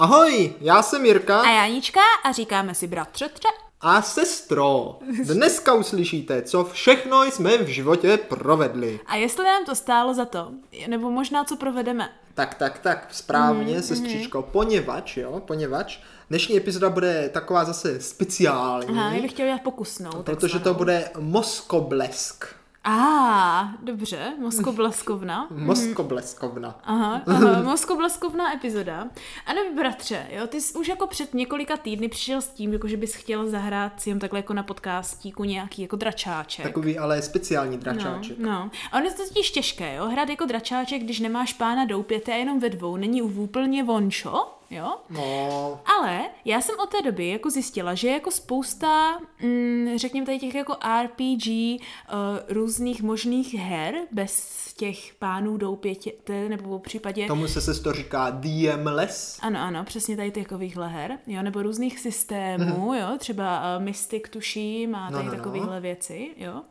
Ahoj, já jsem Jirka. A Janička a říkáme si bratře tře. A sestro, dneska uslyšíte, co všechno jsme v životě provedli. A jestli nám to stálo za to, nebo možná co provedeme. Tak, tak, tak, správně, mm, sestřičko, mm. poněvadž, jo, poněvadž dnešní epizoda bude taková zase speciální. Aha, já bych chtěla pokusnout. Protože to bude Moskoblesk. A, ah, dobře, Moskobleskovna. Moskobleskovna. Aha, aha Moskobleskovna epizoda. Ano, bratře, jo, ty jsi už jako před několika týdny přišel s tím, jako že bys chtěl zahrát si jen takhle jako na podcastíku nějaký jako dračáček. Takový ale speciální dračáček. No, no. A on je to totiž těžké, jo, hrát jako dračáček, když nemáš pána doupěte a jenom ve dvou, není úplně vončo, jo? No. Ale já jsem od té doby jako zjistila, že jako spousta, mm, řekněme tady těch jako RPG, uh, různých možných her bez těch pánů doupěte, nebo v případě... Tomu se se to říká DMless. Ano, ano, přesně tady takovýchhle her, jo, nebo různých systémů, mm-hmm. jo, třeba uh, Mystic tuším a tady no, no, takovéhle no. věci, jo, uh,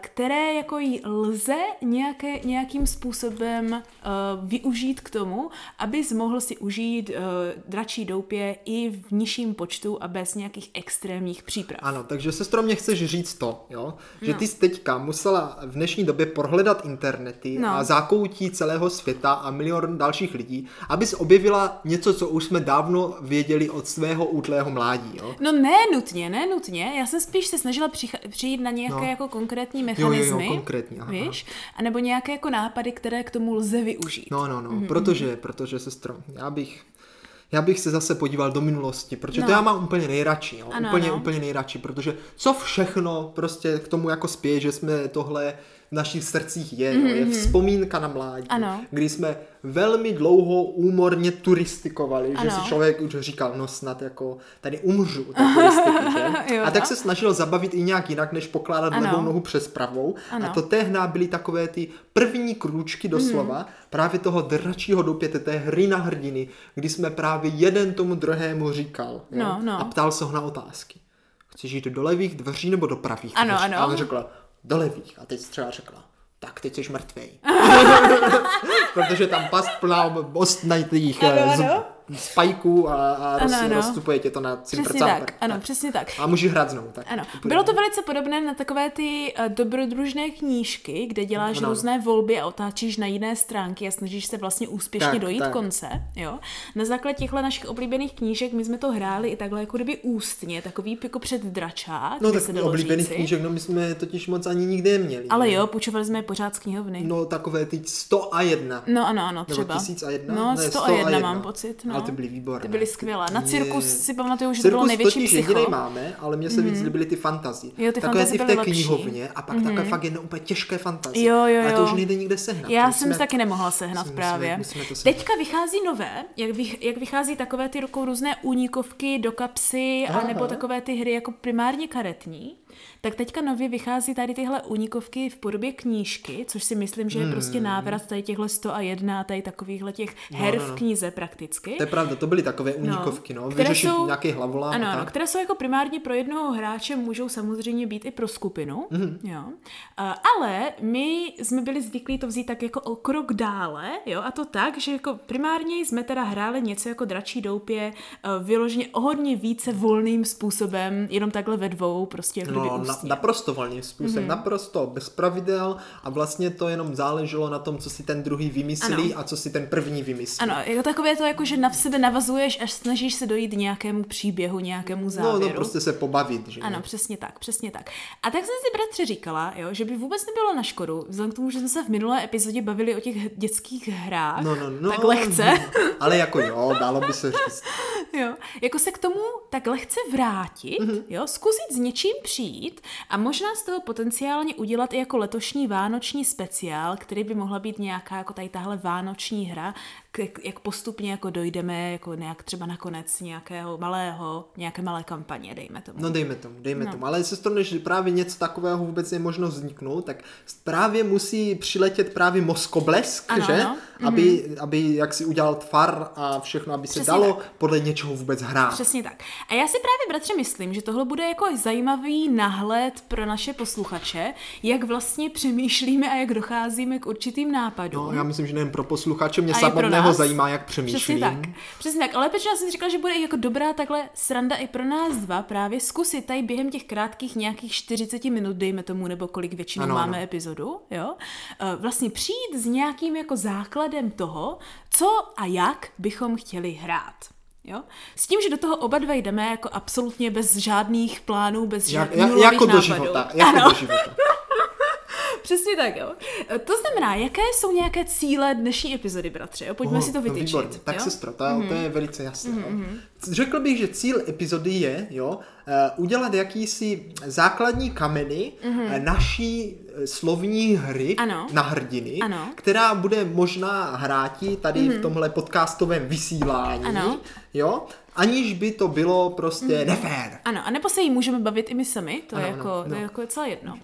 které jako lze nějaké, nějakým způsobem uh, využít k tomu, abys mohl si užít uh, dračí doupě i v nižším počtu a bez nějakých extrémních příprav. Ano, takže sestro mě chceš říct to, jo, že no. ty jsi teďka musela v dnešní době prohledat internet internety no. a zákoutí celého světa a milion dalších lidí, abys objevila něco, co už jsme dávno věděli od svého útlého mládí. Jo? No ne nutně, ne nutně. Já jsem spíš se snažila přich- přijít na nějaké no. jako konkrétní mechanismy. Jo, jo, jo, konkrétní, aha, víš? A nebo nějaké jako nápady, které k tomu lze využít. No, no, no, mm-hmm. protože, protože sestro, já bych já bych se zase podíval do minulosti, protože no. to já mám úplně nejradši, jo? Ano, úplně, no. úplně nejradši, protože co všechno prostě k tomu jako spěje, že jsme tohle v našich srdcích je. Mm-hmm. Je mhm. vzpomínka na mládí, ano. kdy jsme velmi dlouho úmorně turistikovali, ano. že si člověk už říkal, no snad jako tady umřu turistiky, jo, a tak se snažil zabavit i nějak jinak, než pokládat ano. levou nohu přes pravou. Ano. A to tehná byly takové ty první krůčky doslova, mm. právě toho dračího doupěte, té hry na hrdiny, kdy jsme právě jeden tomu druhému říkal no, no. a ptal se ho na otázky. Chceš jít do levých dveří nebo do pravých ano, dveří? Ano. A on řekl, do levých. A teď třeba řekla, tak teď jsi mrtvej. Protože tam past plná ostnatých spajků a, a ano, roz, ano. rozstupuje tě to na Přesně tak, ano, tak. přesně tak. A můžeš hrát znovu. Tak. Ano. Bylo to velice podobné na takové ty uh, dobrodružné knížky, kde děláš ano. různé volby a otáčíš na jiné stránky a snažíš se vlastně úspěšně tak, dojít tak. konce. Jo? Na základě těchto našich oblíbených knížek my jsme to hráli i takhle jako kdyby ústně, takový jako před dračák. No tak se oblíbených říci. knížek, no my jsme totiž moc ani nikdy neměli. Ale ne? jo, půjčovali jsme je pořád z knihovny. No takové ty 100 a 1. No ano, ano, třeba. Nebo 1001. No, 100, ne, 100 a 1 mám pocit. No ale ty byly výborné. Ty byly skvělé. Na cirkus je... si pamatuju, že cirkus to bylo největší totiž psycho. máme, ale mně se mm. víc mhm. líbily ty fantazy. Jo, ty takové ty v té lepší. knihovně a pak mm. takové fakt jen úplně těžké fantazy. Jo, jo, jo. Ale to už nejde nikde sehnat. Já jsem taky nemohla sehnat musíme, právě. Musíme, musíme Teďka vychází nové, jak, vy, jak vychází takové ty rukou různé únikovky do kapsy, a nebo takové ty hry jako primárně karetní tak teďka nově vychází tady tyhle unikovky v podobě knížky, což si myslím, že je hmm. prostě návrat tady těchhle 100 a 1 tady takovýchhle těch no, her no, no, no. v knize prakticky. To je pravda, to byly takové unikovky, no, no které vyřešit jsou, nějaký hlavolám. Ano, tak. které jsou jako primárně pro jednoho hráče, můžou samozřejmě být i pro skupinu, mm-hmm. jo. Uh, ale my jsme byli zvyklí to vzít tak jako o krok dále, jo, a to tak, že jako primárně jsme teda hráli něco jako dračí doupě, uh, vyloženě o hodně více volným způsobem, jenom takhle ve dvou, prostě jako no, na, naprosto volným způsobem, mm-hmm. naprosto bez pravidel a vlastně to jenom záleželo na tom, co si ten druhý vymyslí ano. a co si ten první vymyslí. Ano, jako takové to, jako, že na sebe navazuješ, až snažíš se dojít nějakému příběhu, nějakému závěru. No, no prostě se pobavit, že Ano, přesně tak, přesně tak. A tak jsem si bratře říkala, jo, že by vůbec nebylo na škodu, vzhledem k tomu, že jsme se v minulé epizodě bavili o těch dětských hrách, no, no, no, tak lehce. ale jako jo, dalo by se říct. jo, jako se k tomu tak lehce vrátit, mm-hmm. jo, zkusit s něčím přijít a možná z toho potenciálně udělat i jako letošní vánoční speciál, který by mohla být nějaká jako tady tahle vánoční hra, k, jak postupně jako dojdeme jako nějak třeba na konec nějakého malého, nějaké malé kampaně, dejme tomu. No dejme tomu, dejme no. tomu. Ale se než právě něco takového vůbec je možno vzniknout, tak právě musí přiletět právě Moskoblesk, ano, že? Ano. Aby, mm-hmm. aby jak si udělal tvar a všechno, aby se Přesně dalo tak. podle něčeho vůbec hrát. Přesně tak. A já si právě, bratře, myslím, že tohle bude jako zajímavý nahled pro naše posluchače, jak vlastně přemýšlíme a jak docházíme k určitým nápadům. No, já myslím, že nejen pro posluchače, mě samotného zajímá, jak přemýšlím. Přesně tak. Přesně tak. Ale protože já jsem říkala, že bude jako dobrá takhle sranda i pro nás dva právě zkusit tady během těch krátkých nějakých 40 minut, dejme tomu, nebo kolik většinou ano, máme ano. epizodu, jo, eh, vlastně přijít s nějakým jako základem toho, co a jak bychom chtěli hrát. Jo? S tím, že do toho oba dva jdeme jako absolutně bez žádných plánů, bez žádných jak, jako nápadů. do života. Jako ano. do života. Přesně tak, jo. To znamená, jaké jsou nějaké cíle dnešní epizody, bratře? Jo? Pojďme oh, si to vytyčit. No tak jo? sestro, to, mm-hmm. to je velice jasné. Mm-hmm. Řekl bych, že cíl epizody je, jo, uh, udělat jakýsi základní kameny mm-hmm. naší eh, slovní hry ano. na hrdiny, ano. která bude možná hráti tady mm-hmm. v tomhle podcastovém vysílání, ano. jo, aniž by to bylo prostě mm. nefér. Ano, a nebo se jí můžeme bavit i my sami, to, ano, je, jako, ano, to je no. jako celé jedno.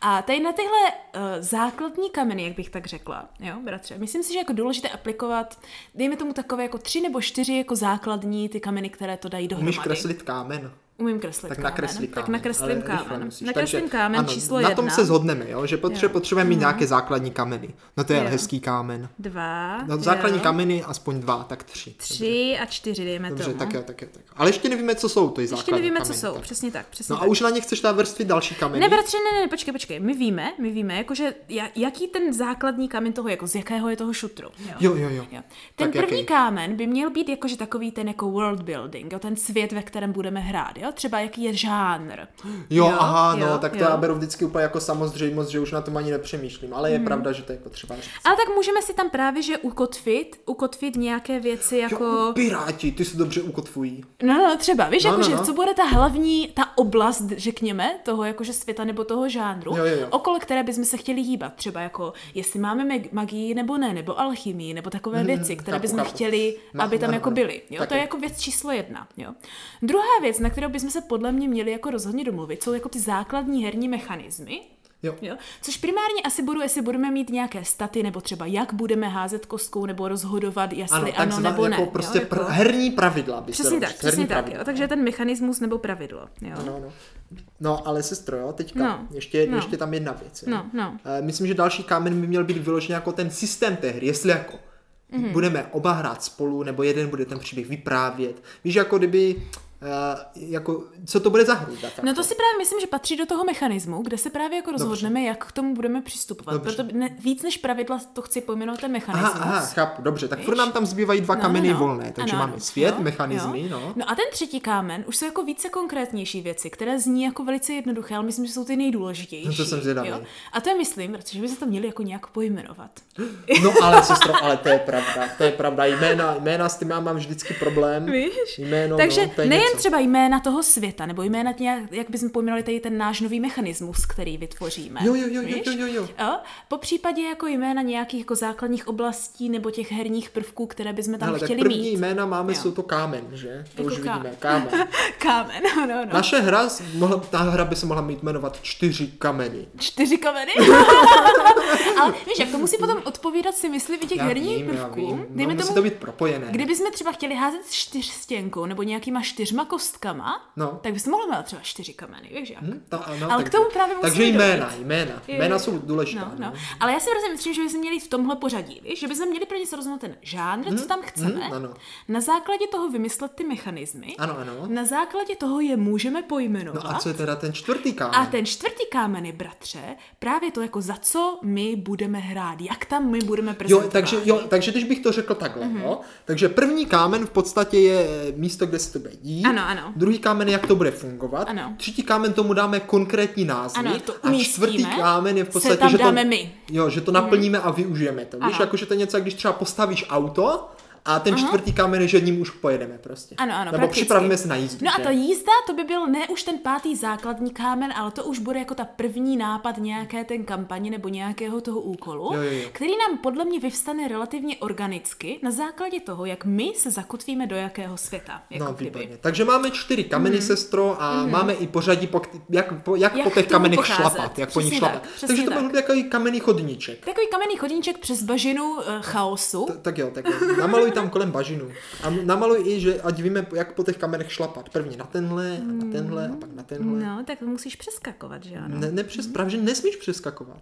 A tady na tyhle uh, základní kameny, jak bych tak řekla, jo, bratře, myslím si, že jako důležité aplikovat, dejme tomu takové jako tři nebo čtyři jako základní ty kameny, které to dají dohromady. Umíš kreslit kámen? Umím kreslit tak kámen. Kámen. Tak nakreslím kámen. Nakreslím kámen ano, číslo jedna. Na tom se zhodneme, jo? že potře- potřebujeme mít mm. nějaké základní kameny. No to je jo. hezký kámen. Dva. No, základní jo. kameny aspoň dva, tak tři. Tři Dobře. a čtyři, dejme Dobře, tomu. tak jo, tak jo, tak jo. Ale ještě nevíme, co jsou to základní Ještě nevíme, kameny, co jsou, tak. přesně tak. Přesně no tak. a už na ně chceš dát vrstvy další kameny? Ne, bratře, ne, ne, počkej, počkej. My víme, my víme, jakože jaký ten základní kámen toho, jako z jakého je toho šutru. Jo, jo, jo. jo. jo. Ten první kámen by měl být jakože takový ten jako world building, jo, ten svět, ve kterém budeme hrát, jo. Třeba jaký je žánr. Jo, jo aha, no, jo, tak to jo. já beru vždycky úplně jako samozřejmost, že už na tom ani nepřemýšlím, ale je hmm. pravda, že to je potřeba říct. Ale tak můžeme si tam právě, že ukotvit, ukotvit nějaké věci jako... Jo, piráti, ty se dobře ukotvují. No, no, třeba, víš, no, jako, no, že no. co bude ta hlavní, ta oblast, řekněme, toho jakože světa nebo toho žánru, jo, jo, jo. okolo které bychom se chtěli hýbat. Třeba jako, jestli máme magii nebo ne, nebo alchymii, nebo takové hmm, věci, které bychom chtěli, no, aby tam no, jako byly. Jo, to je jako věc číslo jedna. Jo. Druhá věc, na kterou bychom se podle mě měli jako rozhodně domluvit, jsou jako ty základní herní mechanismy, Jo. jo. Což primárně asi budu, jestli budeme mít nějaké staty, nebo třeba jak budeme házet kostkou, nebo rozhodovat, jestli ano, ano nebo jako ne. Prostě jo, jako... Pr- herní pravidla. By přesně se tak, přesně tak. Jo. Takže ten mechanismus nebo pravidlo. Jo. No, no. no, ale sestro, jo, teďka no, ještě, no. ještě tam jedna věc. Jo. No, no. Uh, myslím, že další kámen by měl být vyložený jako ten systém té hry, jestli jako mm-hmm. budeme oba hrát spolu, nebo jeden bude ten příběh vyprávět. Víš, jako kdyby jako, co to bude za hru? No to si právě myslím, že patří do toho mechanismu, kde se právě jako rozhodneme, dobře. jak k tomu budeme přistupovat. Dobře. Proto ne, víc než pravidla to chci pojmenovat ten mechanismus. Aha, aha chápu, dobře, tak furt nám tam zbývají dva no, kameny no, no. volné, takže ano, máme svět, jo, mechanismy, jo. no. No a ten třetí kámen už jsou jako více konkrétnější věci, které zní jako velice jednoduché, ale myslím, že jsou ty nejdůležitější. No to jsem zvědavý. Jo? A to je myslím, že by se to měli jako nějak pojmenovat. No ale sestro, ale to je pravda, to je pravda. Jména, jména s tím já mám vždycky problém. Víš? Jméno, takže no, nejen třeba jména toho světa, nebo jména nějak, jak bychom pojmenovali tady ten náš nový mechanismus, který vytvoříme. Jo, jo, jo, jo, jo, jo, jo. Po případě jako jména nějakých jako základních oblastí nebo těch herních prvků, které bychom tam Hele, chtěli tak první mít. jména máme, jo. jsou to kámen, že? To jako už ká... vidíme, kámen. kámen, no, no, no. Naše hra, mohla, ta hra by se mohla mít jmenovat čtyři kameny. Čtyři kameny? Ale víš, jak to musí potom odpovídat si myslím i těch já herních vím, prvků. Já vím. No, Dejme musí tomu, to být propojené. Kdybychom třeba chtěli házet čtyřstěnkou nebo nějakýma čtyřma kostkama, no. tak bychom mohli mít třeba čtyři kameny, víš jak? Hmm, to, ano, Ale tak, k tomu právě musíme Takže jména, dojít. jména. Jména jsou důležité. No, no. Ale já si prostě myslím, že bychom měli v tomhle pořadí, víš? že bychom měli pro ně se rozhodnout ten žánr, hmm, co tam chceme. Hmm, ano. Na základě toho vymyslet ty mechanismy. Ano, ano. Na základě toho je můžeme pojmenovat. No a co je teda ten čtvrtý kámen? A ten čtvrtý kámen je, bratře, právě to jako za co my budeme hrát, jak tam my budeme prezentovat. Jo, takže, jo, takže když bych to řekl takhle, mm-hmm. jo? takže první kámen v podstatě je místo, kde se to bude dít. Ano, ano. Druhý kámen je, jak to bude fungovat. Ano. Třetí kámen tomu dáme konkrétní názvy. Ano, to a čtvrtý kámen je v podstatě, že, to, my. Jo, že to naplníme mm. a využijeme to. Víš, jako že to je něco, když třeba postavíš auto, a ten Aha. čtvrtý kámen že ním už pojedeme prostě. Ano, ano. Nebo prakticky. připravíme se na jízdu. No že? a ta jízda, to by byl ne už ten pátý základní kámen, ale to už bude jako ta první nápad nějaké ten kampaně nebo nějakého toho úkolu, jo, jo, jo. který nám podle mě vyvstane relativně organicky na základě toho, jak my se zakotvíme do jakého světa. Jako no, kdyby. výborně. Takže máme čtyři kameny, mm. sestro, a mm. máme i pořadí, po, jak, po, jak, jak po těch kamenech pocházet. šlapat, jak po nich šlapat. Tak, Takže to byl takový kamenný chodníček. Takový kamenný chodníček přes bažinu uh, chaosu. Tak jo, tak jo. Namaluj tam kolem bažinu. A namaluj i, že ať víme, jak po těch kamenech šlapat. První na tenhle, a na tenhle, a pak na tenhle. No, tak musíš přeskakovat, že ano? Ne, nepřes, právě, že nesmíš přeskakovat.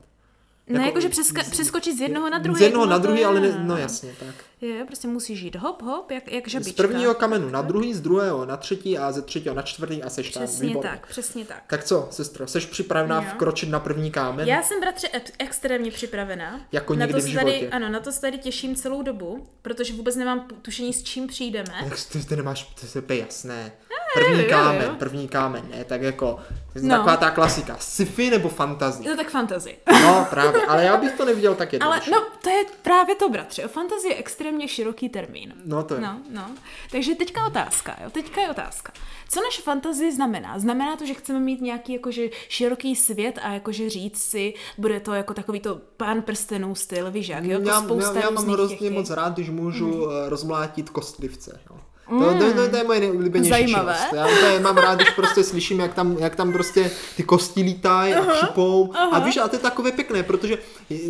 Ne, jako, že přeska- přeskočit z jednoho na druhý. Z jednoho na druhý, ale ne, no jasně, tak. Je, prostě musíš jít hop, hop, jak, jak žabička. Z prvního kamenu na druhý, z druhého na třetí a ze třetího na čtvrtý a seš tam. Přesně tak, přesně tak. Tak co, sestro, seš připravená jo. vkročit na první kámen? Já jsem, bratře, extrémně připravená. Jako na to v životě. Tady, ano, na to se tady těším celou dobu, protože vůbec nemám tušení, s čím přijdeme. Jak ty, ty nemáš, to je jasné. První kámen, první kámen, ne, tak jako, no. taková ta klasika, sci-fi nebo fantasy? No tak fantasy. No právě, ale já bych to neviděl tak jednoduše. Ale no, to je právě to, bratře, fantasy je extrémně široký termín. No to je. No, no. Takže teďka otázka, jo, teďka je otázka. Co naše fantazie znamená? Znamená to, že chceme mít nějaký jakože široký svět a jakože říct si, bude to jako takový to pán prstenů styl, víš jak, jo? Jako já, já, já mám hrozně moc rád, když můžu hmm. rozmlátit kostlivce, jo. Mm. To, to, to, to je moje nejoblíbenější Zajímavé. činnost. Já to je, mám rád, když prostě slyším, jak tam, jak tam prostě ty kosti lítají a křipou. A víš, a to je takové pěkné, protože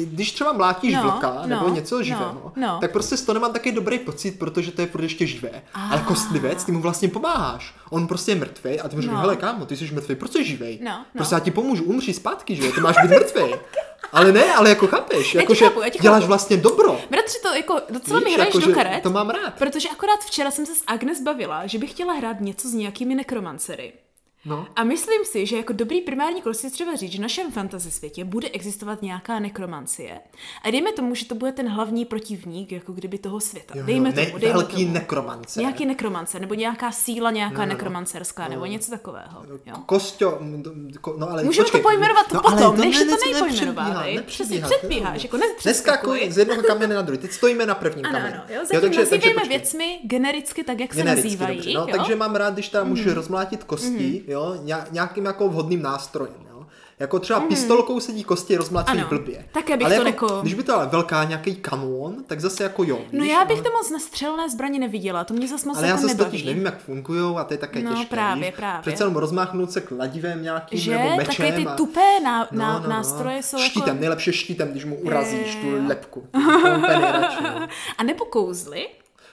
když třeba mlátíš no, vlka nebo no, něco živého, no, no. tak prostě z toho nemám taky dobrý pocit, protože to je furt ještě živé. Ah. Ale kostlivec, ty mu vlastně pomáháš. On prostě je mrtvý a ty mu říkáš, no. hele kámo, ty jsi mrtvý, proč jsi živej? No, no. Prostě já ti pomůžu, umři zpátky, že jo, ty máš být mrtvý. Ale ne, ale jako chápeš, jako že děláš vlastně dobro. Bratři, to jako docela Víš, mi hraješ jako, do karet. To mám rád. Protože akorát včera jsem se s Agnes bavila, že bych chtěla hrát něco s nějakými nekromancery. No. A myslím si, že jako dobrý primární kurs je třeba říct, že v našem fantasy světě bude existovat nějaká nekromancie. A dejme tomu, že to bude ten hlavní protivník, jako kdyby toho světa. Jo, dejme ne, tomu, dejme velký tomu. nekromance. Nějaký nekromance, nebo nějaká síla, nějaká no, no, no. nekromancerská, no. nebo něco takového. Jo? Kostio, no ale Můžeme počkej, to pojmenovat no, potom, to než ne, to nejpojmenovávej. Přesně, předbíháš, jako Neskakuj z jednoho kamene na druhý. Teď stojíme na prvním ano, kameni. Ano, jo, zatím jo, takže, nazývejme takže, věcmi genericky tak, jak se nazývají. No, takže mám rád, když tam můžu mhm. rozmlátit kosti, mhm. Jo, nějakým jako vhodným nástrojem. Jo? Jako třeba mm. pistolkou sedí kosti rozmlácený blbě. Také bych ale to jako, jako... Když by to ale velká nějaký kanón, tak zase jako jo. No já bych ale... to moc na střelné zbraně neviděla, to mě zase moc Ale jako já zase nebaví. totiž nevím, jak fungují a to je také no, těžké. právě, víš? právě. Přece jenom rozmáchnout se kladivem nějakým že? nebo mečem. Také ty a... tupé ná, no, ná, no, no. nástroje jsou Štítem, jako... nejlepší štítem, když mu urazíš je, tu lepku. a nebo kouzly?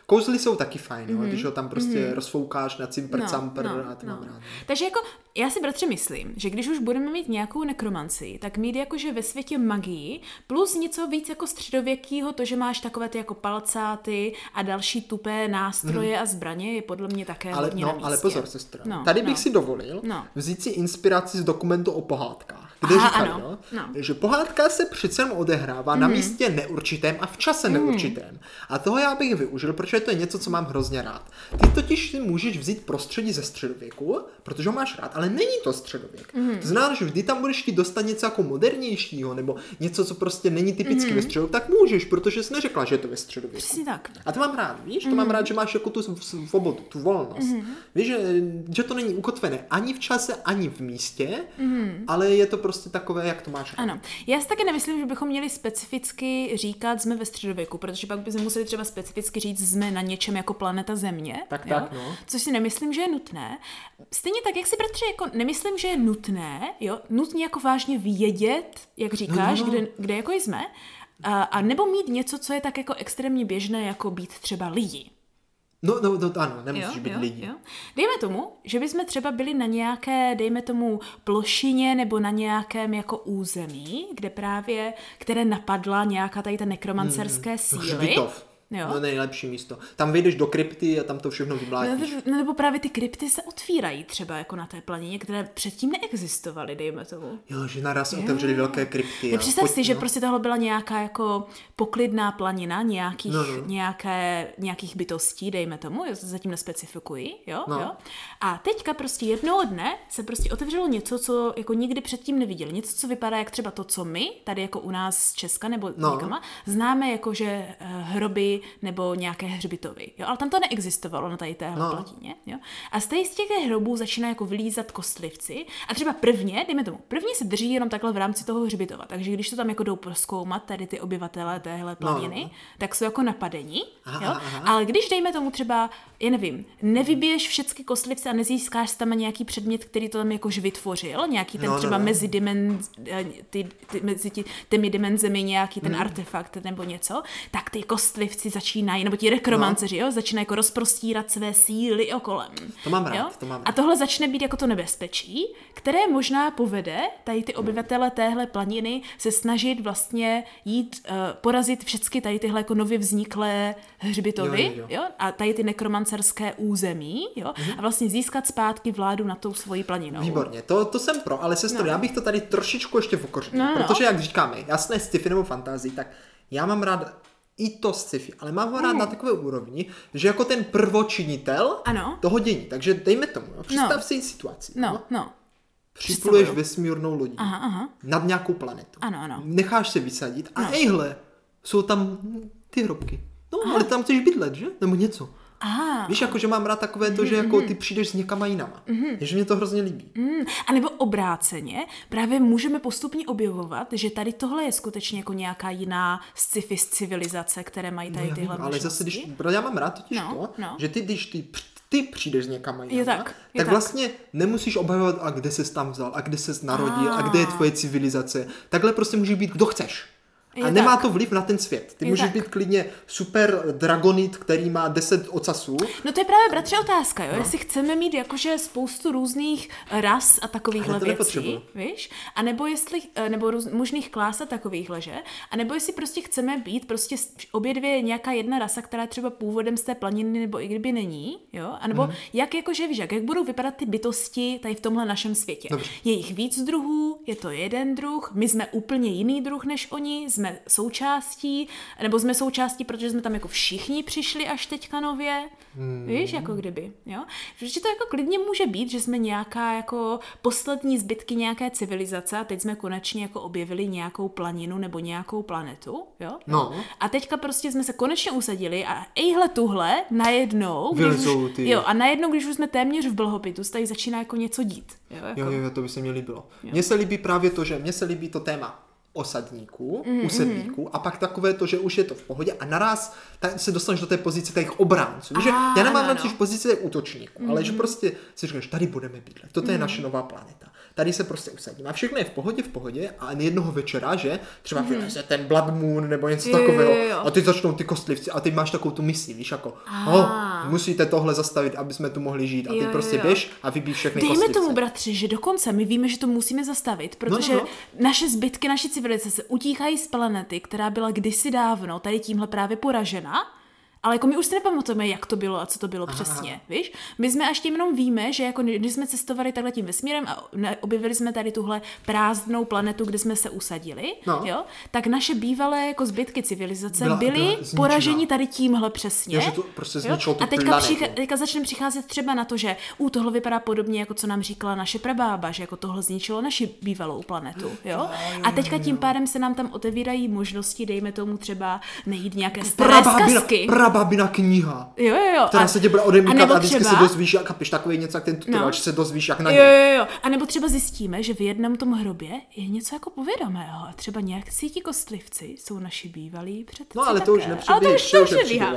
Kouzly jsou taky fajn, mm-hmm. když ho tam prostě mm-hmm. rozfoukáš na cimpr, no, campr no, a to no. mám rád. Takže jako, já si bratře myslím, že když už budeme mít nějakou nekromanci, tak mít jakože ve světě magii, plus něco víc jako středověkýho, to, že máš takové ty jako palcáty a další tupé nástroje mm-hmm. a zbraně, je podle mě také ale, hodně no, na místě. ale pozor, sestra. No, Tady bych no. si dovolil no. vzít si inspiraci z dokumentu o pohádkách kde Aha, říkali, ano. No, že pohádka se přece jen odehrává mm. na mhm. místě neurčitém a v čase mm. neurčitém. A toho já bych využil, protože to je něco, co mám hrozně rád. Ty totiž si můžeš vzít prostředí ze středověku, protože ho máš rád, ale není to středověk. Mm. To znamená, že vždy tam budeš ti dostat něco jako modernějšího, nebo něco, co prostě není typicky mm. ve středověku, tak můžeš, protože jsi neřekla, že je to ve středověku. Přesně tak. A to mám rád, víš? To mm. mám rád, že máš jako tu svobodu, tu volnost. Mm. Víš, že, že to není ukotvené ani v čase, ani v místě, mm. ale je to prostě takové, jak to máš. Ano. Já si taky nemyslím, že bychom měli specificky říkat, jsme ve středověku, protože pak bychom museli třeba specificky říct, jsme na něčem jako planeta Země. Tak, jo? tak, no. Což si nemyslím, že je nutné. Stejně tak, jak si bratře, jako nemyslím, že je nutné, jo, nutně jako vážně vědět, jak říkáš, no, no, no. Kde, kde jako jsme, a, a nebo mít něco, co je tak jako extrémně běžné, jako být třeba lidi. No, no, no ano, nemusíš jo, být jo, lidi. Jo. Dejme tomu, že bychom třeba byli na nějaké, dejme tomu, plošině nebo na nějakém jako území, kde právě, které napadla nějaká tady ta nekromancerské hmm, síly. Hřbitov. Jo? No nejlepší místo. Tam vyjdeš do krypty a tam to všechno vyblátíš. No, no, nebo právě ty krypty se otvírají třeba jako na té planině, které předtím neexistovaly, dejme tomu. Jo, že naraz je. otevřeli velké krypty. No, představ si, no. že prostě tohle byla nějaká jako poklidná planina nějakých, no, no. Nějaké, nějakých bytostí, dejme tomu, zatím nespecifikuji, jo, no. jo. A teďka prostě jednoho dne se prostě otevřelo něco, co jako nikdy předtím neviděl. Něco, co vypadá jak třeba to, co my, tady jako u nás z Česka nebo no. někama, známe jako, že uh, nebo nějaké hřbitovy. Jo? Ale tam to neexistovalo na tady téhle no. platině. Jo? A z těch hrobů začíná jako vylízat kostlivci. A třeba prvně, dejme tomu, první se drží jenom takhle v rámci toho hřbitova. Takže když to tam jako jdou proskoumat, tady ty obyvatele téhle planiny, no, no. tak jsou jako napadení. Aha, jo? Aha. Ale když dejme tomu třeba, já nevím, nevybiješ všechny kostlivce a nezískáš tam nějaký předmět, který to tam jakož vytvořil, nějaký ten no, třeba no, no. mezi, dimenz, eh, ty, ty, mezi těmi dimenzemi nějaký ten hmm. artefakt nebo něco, tak ty kostlivci si začínají, nebo ti rekromanceři, no. jo, začínají jako rozprostírat své síly okolem. To mám rád, jo? to mám rád. A tohle začne být jako to nebezpečí, které možná povede tady ty obyvatele téhle planiny se snažit vlastně jít, uh, porazit všechny tady tyhle jako nově vzniklé hřbitovy, jo, jo, jo. jo, a tady ty nekromancerské území, jo, mm-hmm. a vlastně získat zpátky vládu na tou svojí planinou. Výborně, to, to jsem pro, ale sestro, no. já bych to tady trošičku ještě pokořil, no, no, no. protože jak říkáme, jasné sci-fi nebo fantazii, tak já mám rád i to sci-fi, ale mám ho rád mm. na takové úrovni, že jako ten prvočinitel ano. toho dění. Takže dejme tomu, no, představ no. si situaci. No, no. no. Připluješ vesmírnou lodí aha, aha. nad nějakou planetu. Ano, ano. Necháš se vysadit a no. ejhle, jsou tam ty hrobky. No, aha. ale tam chceš bydlet, že? Nebo něco. Aha. Víš, jako, že mám rád takové to, že jako ty přijdeš s někama jinama. Mm-hmm. že mě to hrozně líbí. Mm. A nebo obráceně, právě můžeme postupně objevovat, že tady tohle je skutečně jako nějaká jiná sci-fi civilizace, které mají tady no, tyhle vím, Ale zase, když, já mám rád totiž no, to, no. že ty, když ty ty přijdeš s někam jinama, je tak, je tak, tak vlastně nemusíš obhajovat, a kde ses tam vzal, a kde ses narodil, a, a kde je tvoje civilizace. Takhle prostě může být, kdo chceš. Je a nemá tak. to vliv na ten svět. Ty je můžeš tak. být klidně super dragonit, který má 10 ocasů. No to je právě, bratře, otázka, jo? No. Jestli chceme mít jakože spoustu různých ras a takovýchhle věcí, víš? A nebo jestli, eh, nebo růz, možných klás a takovýchhle, že? A nebo jestli prostě chceme být prostě obě dvě nějaká jedna rasa, která je třeba původem z té planiny, nebo i kdyby není, jo? A nebo mm. jak jakože, víš, jak, jak budou vypadat ty bytosti tady v tomhle našem světě. Dobře. Je jich víc druhů, je to jeden druh, my jsme úplně jiný druh než oni, jsme jsme součástí, nebo jsme součástí, protože jsme tam jako všichni přišli až teďka nově, hmm. víš, jako kdyby, jo. Protože to jako klidně může být, že jsme nějaká jako poslední zbytky nějaké civilizace a teď jsme konečně jako objevili nějakou planinu nebo nějakou planetu, jo. No. A teďka prostě jsme se konečně usadili a ejhle tuhle najednou, když už, jo, a najednou, když už jsme téměř v blhopitu, tady začíná jako něco dít. Jo, jako... jo, jo, to by se mi líbilo. Mně se líbí právě to, že mně se líbí to téma osadníků, mm-hmm. usedlíků a pak takové to, že už je to v pohodě a naraz tak se dostaneš do té pozice těch obránců. Ah, že já nemám na no. pozici útočníků, mm-hmm. ale že prostě si říkáš, tady budeme bydlet, toto mm-hmm. je naše nová planeta tady se prostě usadíme. A všechno je v pohodě, v pohodě a jednoho večera, že třeba mm. vyleze ten Blood Moon nebo něco jo, takového jo, jo. a teď začnou ty kostlivci a ty máš takovou tu misi, víš, jako ah. oh, musíte tohle zastavit, aby jsme tu mohli žít a ty jo, prostě jo. běž a vybíš všechny Dejme kostlivce. tomu, bratři, že dokonce my víme, že to musíme zastavit, protože no, no, no. naše zbytky, naše civilizace utíkají z planety, která byla kdysi dávno tady tímhle právě poražena ale jako my už si nepamatujeme, jak to bylo a co to bylo Aha. přesně, víš? My jsme až tím jenom víme, že jako když jsme cestovali takhle tím vesmírem a objevili jsme tady tuhle prázdnou planetu, kde jsme se usadili, no. jo, tak naše bývalé jako zbytky civilizace byla, byly byla poraženi tady tímhle přesně. Jo, že to prostě jo? A teďka, přichá, teďka začneme přicházet třeba na to, že u tohle vypadá podobně, jako co nám říkala naše prabába, že jako tohle zničilo naši bývalou planetu, jo? A teďka tím pádem se nám tam otevírají možnosti, dejme tomu třeba nejít nějaké staré zkazky babina kniha. Jo, jo, jo. Která a, se tě bude odemíkat a, a vždycky třeba... se dozvíš, jak kapíš takový něco, jak ten tutorial, no. se dozvíš, jak na něj. Jo, jo, jo. A nebo třeba zjistíme, že v jednom tom hrobě je něco jako povědomého. A třeba nějak ti kostlivci jsou naši bývalí předci. No ale to už nepřijde. Ale to už, to už.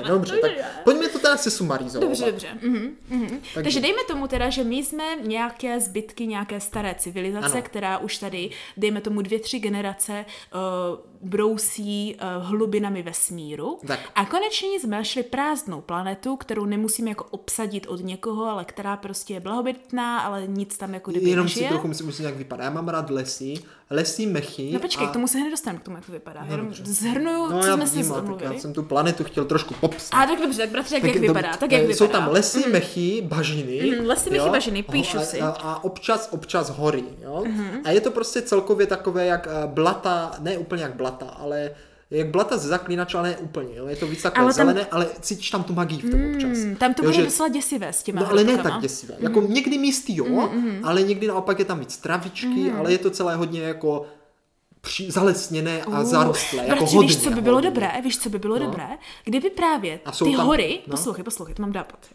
Dobře, tak pojďme to teda se sumarizovat. Dobře, dobře. Mhm, mhm. Takže. Takže dejme tomu teda, že my jsme nějaké zbytky nějaké staré civilizace, ano. která už tady, dejme tomu dvě, tři generace, uh, brousí uh, hlubinami vesmíru. Tak. A konečně jsme našli prázdnou planetu, kterou nemusíme jako obsadit od někoho, ale která prostě je blahobytná, ale nic tam jako kdyby Jenom si trochu musím, musím jak vypadá. Já mám rád lesy, lesí mechy. No počkej, a... k tomu se hned dostaneme, k tomu, jak to vypadá. No, Jenom zhrnuju, no, co jsme si zmluvili. Já jsem tu planetu chtěl trošku popsat. A tak dobře, tak bratře, jak, tak, jak vypadá, tak jak jsou vypadá. tam lesy, mm. mechy, bažiny. Mm, lesy, mechy, bažiny, píšu a, si. A, a, občas, občas hory, jo. Mm-hmm. A je to prostě celkově takové jak eh, blata, ne úplně jak blata, ale jak blata ze zaklínače, ale ne úplně, jo? je to víc takové ale tam... zelené, ale cítíš tam tu magii v tom mm, občas. tam to jo, bude že... docela děsivé s těma No ale ne tak děsivé, mm. jako někdy místy jo, mm, ale někdy naopak je tam víc travičky, mm. ale je to celé hodně jako při, zalesněné a uh, zarostlé, jako hodně. Víš, co by bylo hodně. dobré, víš, co by bylo no. dobré, kdyby právě ty tam, hory, no. poslouchej, poslouchej, to mám dápat,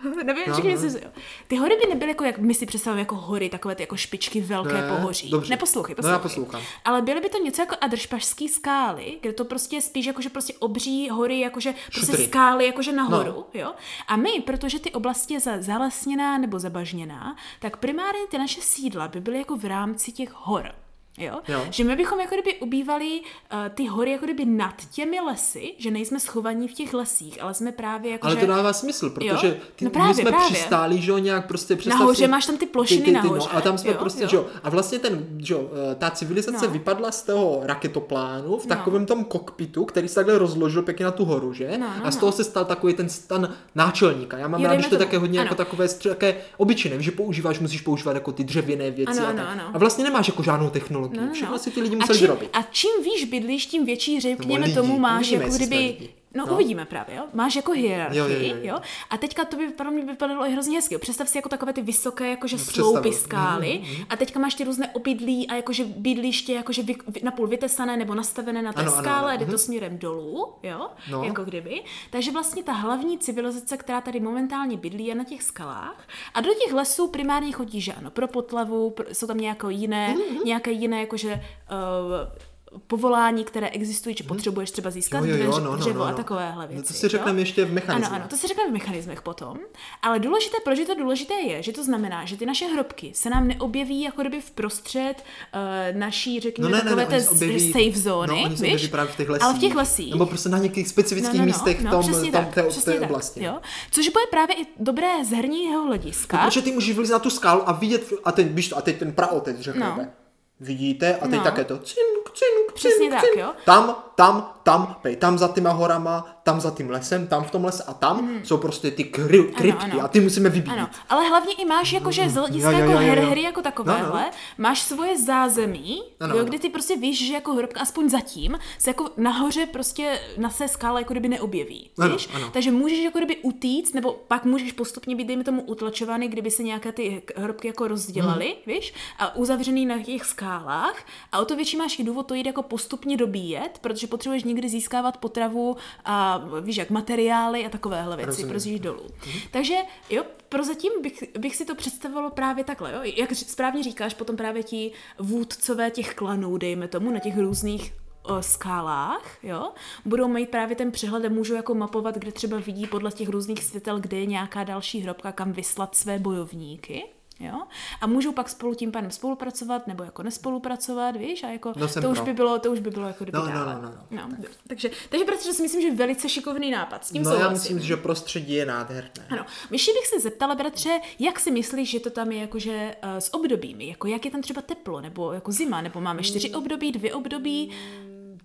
Nevím, no, no. Si, Ty hory by nebyly jako, jak my si představujeme jako hory, takové ty jako špičky velké ne, pohoří. Dobře. Neposlouchej, poslouchej. No, já poslouchám. Ale byly by to něco jako adršpašský skály, kde to prostě spíš jakože prostě obří hory, jakože prostě Šutry. skály jakože nahoru, no. jo. A my, protože ty oblasti je zalesněná nebo zabažněná, tak primárně ty naše sídla by byly jako v rámci těch hor. Jo? jo? Že my bychom jako kdyby ubývali uh, ty hory jako kdyby nad těmi lesy, že nejsme schovaní v těch lesích, ale jsme právě jako Ale že... to dává smysl, protože ty, no právě, my jsme právě. přistáli, že jo, nějak prostě Nahoře máš tam ty plošiny ty, ty, ty, nahoře. No, a tam jsme jo, prostě, jo. že jo, a vlastně ten, že jo, eh, ta civilizace no. vypadla z toho raketoplánu v no. takovém tom kokpitu, který se takhle rozložil pěkně na tu horu, že? No, no, a z toho no. se stal takový ten stan náčelníka. Já mám rád, že to je také hodně jako takové také obyčejné, že používáš, musíš používat jako ty dřevěné věci. Ano, a, ano, ano. a vlastně nemáš jako žádnou technologii. No, no. Všechno si ty lidi museli vyrobit. A čím víš bydlíš, tím větší řekněme no, tomu máš, jako kdyby No, no, uvidíme právě, jo. Máš jako hierarchii, jo, jo, jo, jo. jo. A teďka to by pro mě vypadalo i hrozně hezky. Představ si jako takové ty vysoké jakože no, sloupy skály mm, mm. a teďka máš ty různé obydlí a jakože bydliště jakože vy, napůl vytesané nebo nastavené na té ano, skále, ano, ano. jde to mhm. směrem dolů, jo, no. jako kdyby. Takže vlastně ta hlavní civilizace, která tady momentálně bydlí, je na těch skalách a do těch lesů primárně chodí, že ano, pro potlavu, pro, jsou tam nějaké jiné, mm, mm. nějaké jiné jakože uh, povolání, které existují, či mhm. potřebuješ třeba získat jo, jo, jo, no, dřevo no, no, no. a takovéhle věci. No to si řekneme ještě v mechanismech. Ano, ano, to si řekneme v mechanismech potom. Ale důležité, proč je to důležité, je, že to znamená, že ty naše hrobky se nám neobjeví jako kdyby v prostřed uh, naší, řekněme, no, ne, takové ne, ne, objeví, safe zóny, no, víš? právě v těch lesích. Ale v těch lesích. Nebo prostě na nějakých specifických no, no, no, místech no, v tom, tom tak, té, té oblasti. Jo? Což bude právě i dobré z herního hlediska. No, protože ty můžeš vylít na tu skálu a vidět, a teď, víš, a teď ten praotec, řekněme. No vidíte a teď no. také to cink, cink, Přesně cink, tak, cink. jo. Tam, tam, tam, pej, tam za těma horama, tam za tím lesem, tam v tom lese a tam mm. jsou prostě ty kry, krypty ano, ano. a ty musíme vybít. Ano. Ale hlavně i máš jakože z hlediska jako her, hry jako takovéhle, no, no. máš svoje zázemí, ano, jo, kdy ty prostě víš, že jako hrobka aspoň zatím se jako nahoře prostě na té skále jako kdyby neobjeví. Ano, víš? Ano. Takže můžeš jako kdyby utíct, nebo pak můžeš postupně být, dejme tomu, utlačovaný, kdyby se nějaké ty hrobky jako rozdělaly, mm. víš, a uzavřený na těch skálách a o to větší máš i důvod to jít jako postupně dobíjet, protože potřebuješ někdy získávat potravu a víš, jak materiály a takovéhle věci, prostě dolů. Mhm. Takže jo, prozatím bych, bych si to představovalo právě takhle, jo? jak správně říkáš, potom právě ti vůdcové těch klanů, dejme tomu, na těch různých o skálách, jo, budou mít právě ten přehled a můžou jako mapovat, kde třeba vidí podle těch různých světel, kde je nějaká další hrobka, kam vyslat své bojovníky. Jo? A můžou pak spolu tím pádem spolupracovat nebo jako nespolupracovat, víš? A jako no to, už by bylo, to už by bylo jako no, no, no, no, no. no. Takže, takže protože si myslím, že velice šikovný nápad. S tím no, já myslím, že prostředí je nádherné. Ano. Myši bych se zeptala, bratře, jak si myslíš, že to tam je jakože uh, s obdobími? Jako jak je tam třeba teplo, nebo jako zima, nebo máme čtyři hmm. období, dvě období?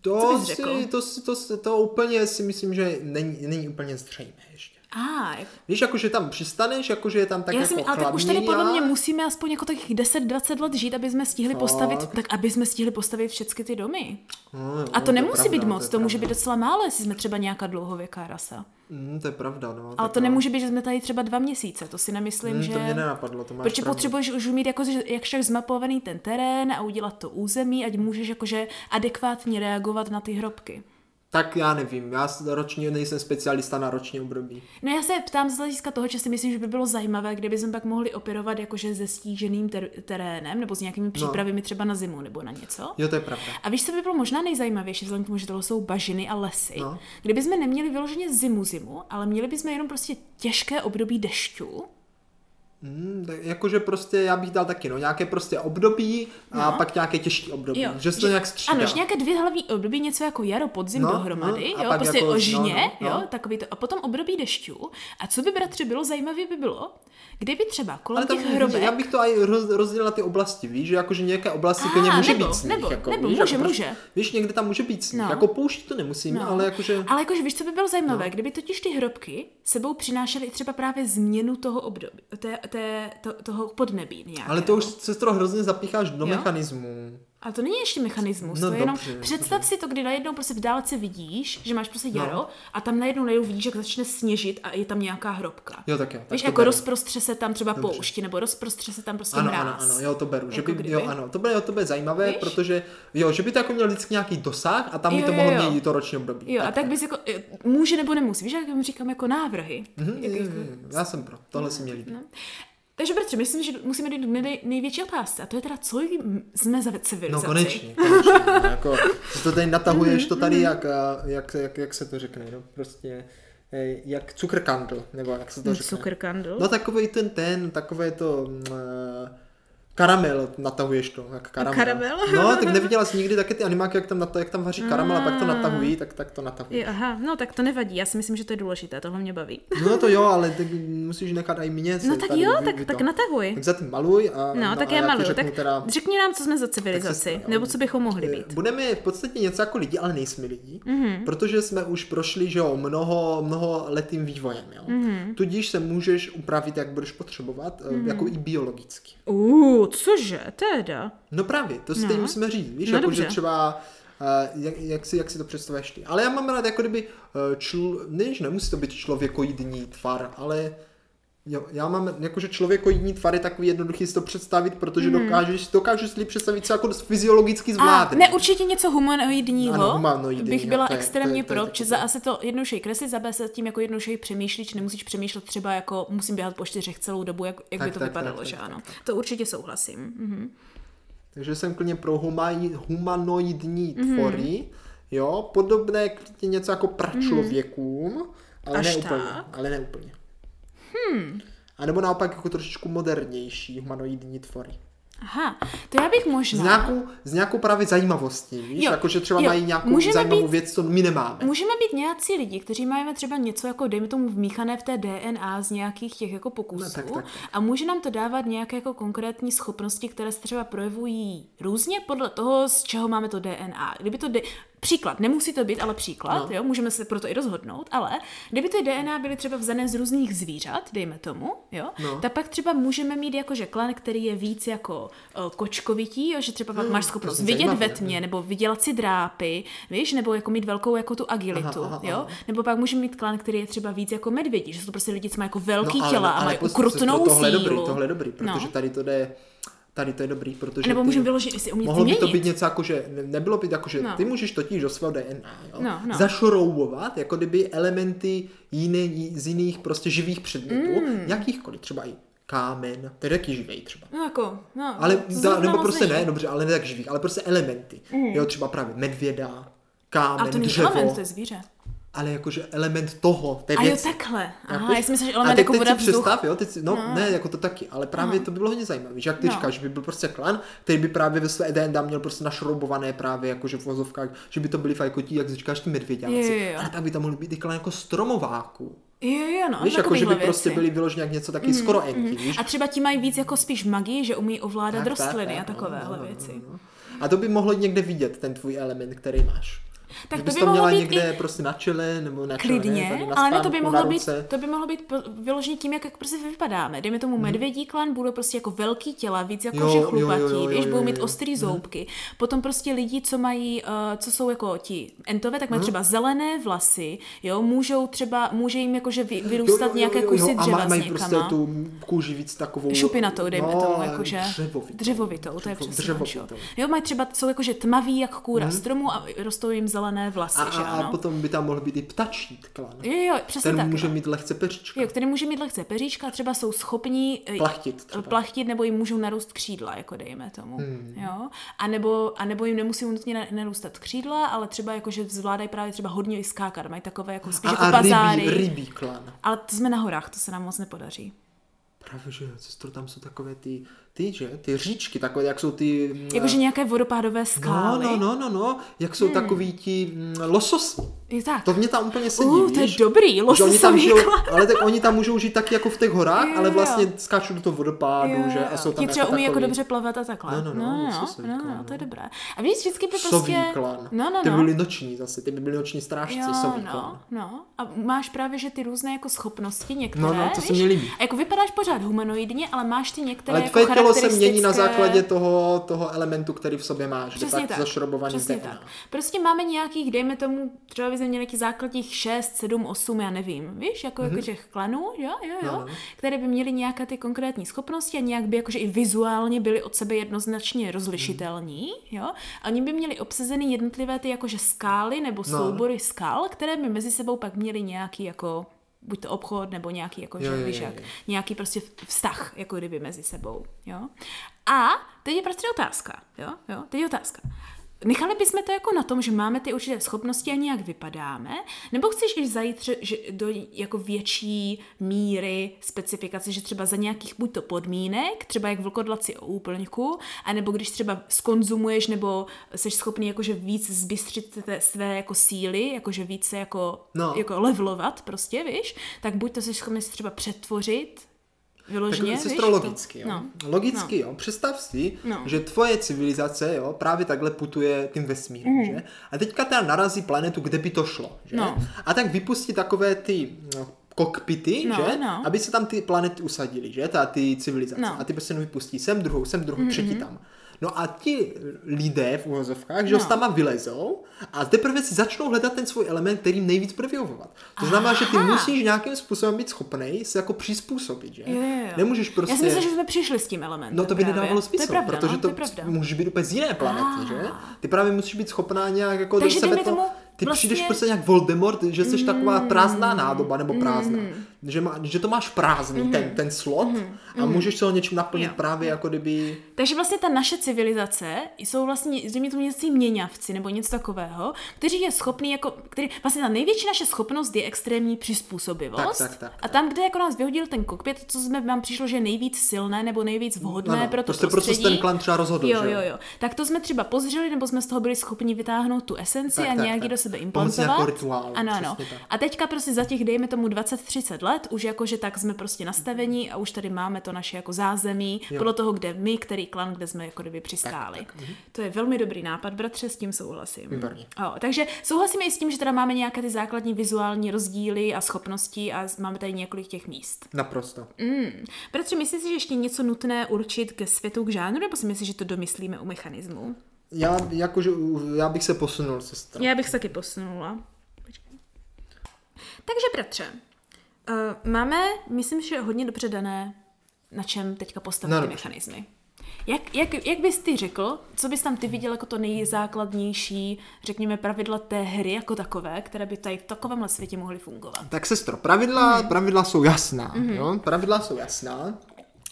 To, si, to, to, to, to úplně si myslím, že není, není úplně zřejmé ještě. A, Víš, jakože tam přistaneš, jakože je tam tak Já jako ale tak už tady podle mě musíme aspoň jako tak 10-20 let žít, aby jsme stihli Fakt. postavit, tak aby jsme stihli postavit všechny ty domy. No, a to, to nemusí pravda, být moc, to, to může být docela málo, jestli jsme třeba nějaká dlouhověká rasa. Mm, to je pravda, no. Ale to nemůže být, že jsme tady třeba dva měsíce, to si nemyslím, mm, že... To mě nenapadlo, to máš Protože pravdu. potřebuješ už mít jako, jak však zmapovaný ten terén a udělat to území, ať můžeš jakože adekvátně reagovat na ty hrobky. Tak já nevím, já ročně nejsem specialista na roční období. No já se ptám z hlediska toho, že si myslím, že by bylo zajímavé, kdyby jsme pak mohli operovat jakože se stíženým ter- terénem nebo s nějakými no. přípravami no. třeba na zimu nebo na něco. Jo, to je pravda. A víš, co by bylo možná nejzajímavější, vzhledem k tomu, že to jsou bažiny a lesy. No. Kdyby jsme neměli vyloženě zimu zimu, ale měli bychom jenom prostě těžké období dešťů Hmm, jakože prostě já bych dal taky, no, nějaké prostě období a no. pak nějaké těžké období, jo. že se to nějak střídá. Ano, že nějaké dvě hlavní období, něco jako jaro, podzim no, dohromady, no, jo, prostě jako, ožně, no, no, jo, no. takový to, a potom období dešťů. A co by bratři bylo zajímavé by bylo, kdyby třeba kolem Ale těch hrobek... Já bych to aj roz, rozdělila ty oblasti, víš, že jakože nějaké oblasti klidně může nebo, být sníh. Nebo, jako, nebo víš, může, jako, může. Víš, někde tam může být sníh, no. jako pouští to nemusíme, no. ale jakože... Ale jakože víš, co by bylo zajímavé, no. kdyby totiž ty hrobky sebou přinášely třeba právě změnu toho období, té, té, to, toho podnebí nějakého. Ale to už se to hrozně zapícháš do jo? mechanismu. Ale to není ještě mechanismus, no, to je jenom, dobře, představ dobře. si to, kdy najednou prostě v dálce vidíš, že máš prostě jaro no. a tam najednou najednou vidíš, jak začne sněžit a je tam nějaká hrobka. Jo, tak jo. Tak Víš, jako beru. rozprostře se tam třeba dobře. poušti, nebo rozprostře se tam prostě ano, mráz. Ano, ano, jo, to beru. Že jako by, jo, ano, to bude, to bude zajímavé, Víš? protože jo, že by to jako měl vždycky nějaký dosah a tam jo, by to mohlo jo. měnit to roční období. Jo, tak, a tak bys jako, může nebo nemusí, víš, jak říkám jako návrhy. Mm-hmm, jak, jako, já jsem pro, tohle no, si mě líbí. No. Takže bratře, myslím, že musíme jít nej, největší otázce. A to je teda, co jsme za civilizaci? No konečně, konečně. no, jako, to tady natahuješ to tady, jak, jak, jak, jak se to řekne, no, prostě jak cukrkandl, nebo jak se to řekne. Cukrkandl? No takový ten ten, takové to... Uh, Karamel, natahuješ to, jak karamel. Karamel? No, tak neviděla jsi nikdy také ty animáky, jak tam, nata- jak tam vaří karamel a pak to natahují, tak, tak to natahují. Aha, no tak to nevadí, já si myslím, že to je důležité, tohle mě baví. No to jo, ale tak musíš nechat i mě. No tak jo, tak, tak natahuj. Tak zatím maluj a No, no, tak a já já maluju. Tak teda, řekni nám, co jsme za civilizaci, se- nebo co bychom mohli být. Budeme v podstatě něco jako lidi, ale nejsme lidi, Mhm. mm-hmm. protože jsme už prošli, že jo, mnoho, mnoho letým vývojem, jo. Mhm. Mm-hmm. Tudíž se můžeš upravit, jak budeš potřebovat, mm-hmm. jako i biologicky. Uh, cože, teda. No právě, to si No. teď musíme říct, víš, No jako, dobře. že třeba, uh, jak, jak, si, jak si to představuješ ty. Ale já mám rád, jako kdyby, uh, čl, než nemusí to být člověkoidní tvar, ale jo, já mám, jakože člověkoidní tvar je takový jednoduchý si to představit, protože mm. dokážeš, dokážeš si představit, co jako fyziologicky A zvládne. ne, určitě něco humanoidního. Ano, humanoidní, bych byla to je- extrémně to je- to je pro, protože za asi to jednodušeji kreslit, za B se tím jako jednodušeji přemýšlíš, nemusíš přemýšlet třeba jako musím běhat po čtyřech celou dobu, jak, jak Tak, by to tak, vypadalo, tak, že tak, ano. tak, To určitě souhlasím. Mhm. Takže jsem klidně pro humai, humanoidní Mhm. tvory, jo, podobné klidně něco jako pračlověkům, ale Až ne úplně, ale ne úplně. Hmm. A nebo naopak jako trošičku modernější humanoidní tvory. Aha, to já bych S možná... nějakou, s nějakou právě zajímavostí, víš? Jo, Jako, že třeba jo, mají nějakou můžeme zajímavou být- věc, co my nemáme. Můžeme být nějací lidi, kteří mají třeba něco jako, dejme tomu, vmíchané v té DNA z nějakých těch jako pokusů No, tak, tak, tak. a může nám to dávat nějaké jako konkrétní schopnosti, které se třeba projevují různě podle toho, z čeho máme to DNA. Kdyby to de- Příklad, nemusí to být, ale příklad, No. jo, můžeme se proto i rozhodnout, ale kdyby ty DNA byly třeba vzané z různých zvířat, dejme tomu, jo, No. tak pak třeba můžeme mít jakože klan, který je víc jako uh, kočkovitý, jo, že třeba pak máš schopnost vidět ve zajímavé, tmě, nebo vydělat si drápy, víš, nebo jako mít velkou jako tu agilitu, Aha, aha, jo, aha. nebo pak můžeme mít klan, který je třeba víc jako medvědí, že jsou to prostě lidi, co mají jako velký ale- těla a ale mají prostě ukrutnou to, tohle sílu. je dobrý, tohle je dobrý, protože No. tady to jde, tady to je dobrý, protože Nebo můžeme vyložit, jestli umí Mohlo by to být něco jako, že ne- nebylo by jako, že No. ty můžeš totiž do svého DNA jo, No, no. zašroubovat jako kdyby elementy jiné, z jiných prostě živých předmětů, Mm. jakýchkoliv, třeba i kámen, to je taky živej třeba. No jako, no. Ale, da, nebo prostě ne, dobře, ale ne tak živých, ale prostě elementy. Jo, třeba právě medvěda, kámen, A to není dřevo, element, to je zvíře. Ale jakože element toho, té A jo, věci. takhle. Aha, Chápeš? já si myslím, že a element teď, jako teď voda vzduch. představ, jo, teď si, no, No. ne, jako to taky, ale právě to by bylo hodně zajímavé, že jak ty No. říkáš, že by byl prostě klan, který by právě ve své DNA měl prostě našroubované právě jakože v vozovkách, že by to byli fakt jako ti, jak říkáš, ty medvěďáci, ale pak by tam mohli být i klan jako stromováků. Jo, jo, no. víš, jako že by takovýhle prostě věci. byli vyloženě jak něco taky skoro enky, víš. A třeba ti mají víc jako spíš magii, že umí ovládat Tak, tak, rostliny tak, a no, takovéhle no, no, věci. no, no. A to by mohlo někde vidět, ten tvůj element, který máš. Tak to by to mohlo měla být někde i prostě na čele, nebo na čele, ne, klidně, tady na ale ne, to by spánku, mohlo být, to by mohlo být vyloženě tím, jak, jak prostě vypadáme. Dejme tomu medvědí klan, budou prostě jako velký těla, víc jako Mhm. Jo, že chlupatí, víš, budou mít ostrý zoubky. Potom prostě lidi, co mají, uh, co jsou jako ti entové, tak mají Mhm. třeba zelené vlasy, jo, můžou třeba, může jim jakože vy, vyrůstat nějaké kusy a dřeva z mají prostě tu kůži víc takovou... Šupinatou, dejme no, tomu, jakože Dřevovitou. dřevovitou, to je přesně. Jo, mají třeba, jsou jakože tmaví jak kůra stromu a rostou jim zelené vlasy, A, že a, a ano? potom by tam mohl být i ptačí klan. Jo, jo, přesně Ten tak. může mít lehce peříčka. Jo, který může mít lehce peříčka, třeba jsou schopní eh, Plachtit třeba. plachtit, nebo jim můžou narůst křídla, jako dejme tomu. Hmm. Jo? A, nebo, a nebo jim nemusí nutně na- narůstat křídla, ale třeba jako, že zvládají právě třeba hodně vyskákat, mají takové jako spíš A, jako a pazáry. rybí, rybí klan. Ale to jsme na horách, to se nám moc nepodaří. Právě, že tam jsou takové ty, ty, že, ty říčky, takové, jak jsou ty... mm, Jakože nějaké vodopádové No, skály. no, no, no, no, jak jsou hmm. takový ti mm, lososy. Je tak. To mě tam úplně sedí, Uh, to je víš? dobrý, oni tam lososový žijou, ale tak oni tam můžou žít taky jako v těch horách, Jo, ale vlastně skáčou do toho vodopádu, Jo, že? A jsou tam Ti třeba umí jako takový dobře plavat a takhle. No, no, no, no, lososový no, klan, no, to je no. dobré. A víš, vždycky by prostě... klan. No, no, Ty no. byli noční zase, ty by byli noční strážci, Jo, sový no, klan. no. A máš právě, že ty různé jako schopnosti některé, No, no, to se víš? mně líbí. A jako vypadáš pořád humanoidně, ale máš ty některé Ale jako tělo se mění na základě toho, toho elementu, který v sobě máš. Přesně tak. zašrobovaný Přesně DNA. tak. Prostě máme nějakých, dejme tomu, třeba by měli nějakých základních 6, 7, 8, já nevím, víš, jako, mm-hmm. jako těch klanů, jo, jo, jo, Mhm. No, no. které by měly nějaké ty konkrétní schopnosti a nějak by jakože i vizuálně byly od sebe jednoznačně rozlišitelní, jo. A oni by měli obsazeny jednotlivé ty jakože skály nebo No. soubory skal, které by mezi sebou pak měly nějaký jako buď to obchod, nebo nějaký, jako, že, Jo, jo, víš, jo, jak, jo. nějaký prostě vztah, jako kdyby mezi sebou, jo. A teď je prostě otázka, jo, jo, teď je otázka. Nechali bychom to jako na tom, že máme ty určité schopnosti a nějak vypadáme, nebo chceš i zajít že do jako větší míry specifikace, že třeba za nějakých buď to podmínek, třeba jak vlkodlaci o úplňku, anebo když třeba skonzumuješ nebo jsi schopný jakože víc zbystřit své jako síly, jakože více jako, no. jako levelovat prostě, víš, tak buď to jsi schopný třeba přetvořit Vyloženě, tak sestro, logicky, jo. No. Logicky, no. jo. Představ si, no. že tvoje civilizace, jo, právě takhle putuje tím vesmírem, mm. že? A teďka teda narazí planetu, kde by to šlo, že? No. A tak vypustí takové ty no, kokpity, no, že? No. Aby se tam ty planety usadily, že? Ta, ty civilizace. No. A ty prostě vypustí sem druhou, sem druhou, mm-hmm. třetí tam. No a ti lidé v uvozovkách, že no. tam vylezou a teprve si začnou hledat ten svůj element, který jim nejvíc bude vyhovovat. To znamená, Aha. že ty musíš nějakým způsobem být schopný se jako přizpůsobit, že? Jo, jo. Nemůžeš prostě... Já si myslím, že jsme přišli s tím elementem. No to by právě. nedávalo smysl, to pravda, protože no, to, to může být úplně z jiné planety, ah. že? Ty právě musíš být schopná nějak jako Takže do sebe to... Tomu ty vlastně... přijdeš prostě jak Voldemort, že jsi mm. taková prázdná nádoba nebo prázdná. Mm. Že, má, že to máš prázdný, mm. ten, ten slot mm. a můžeš se ho něčím naplnit jo. právě jako kdyby... Takže vlastně ta naše civilizace jsou vlastně, zřejmě to něco měňavci nebo něco takového, kteří je schopný jako, který, vlastně ta největší naše schopnost je extrémní přizpůsobivost. Tak, tak, tak, tak. A tam, kde jako nás vyhodil ten kokpit, co jsme nám přišlo, že je nejvíc silné nebo nejvíc vhodné no, no, pro to prostě prostředí. Proto ten klan třeba rozhodl, jo, jo, jo. Tak to jsme třeba pozřeli, nebo jsme z toho byli schopni vytáhnout tu esenci tak, a nějaký tak, do sebe implantovat. Jako rituál, ano, ano. A teďka prostě za těch, dejme tomu 20-30 let, už jakože tak jsme prostě nastavení a už tady máme to naše jako zázemí, jo. podle toho, kde my, který klan, kde jsme jako kdyby přistáli. Tak, tak. Mhm. To je velmi dobrý nápad, bratře, s tím souhlasím. Výborně. O, takže souhlasíme i s tím, že teda máme nějaké ty základní vizuální rozdíly a schopnosti a máme tady několik těch míst. Naprosto. Mm. Bratře, myslíš si, že ještě něco nutné určit ke světu, k žánru, nebo si myslíš, že to domyslíme u mechanismu? Já, jakože, já bych se posunul, sestra. Já bych se taky posunula. Takže, bratře, uh, máme, myslím, že hodně dobře dané, na čem teďka postavit no, ty mechanismy. Jak, jak, jak bys ty řekl, co bys tam ty viděl jako to nejzákladnější, řekněme, pravidla té hry jako takové, které by tady v takovémhle světě mohly fungovat? Tak sestro, pravidla, mm. pravidla jsou jasná, mm. jo? Pravidla jsou jasná.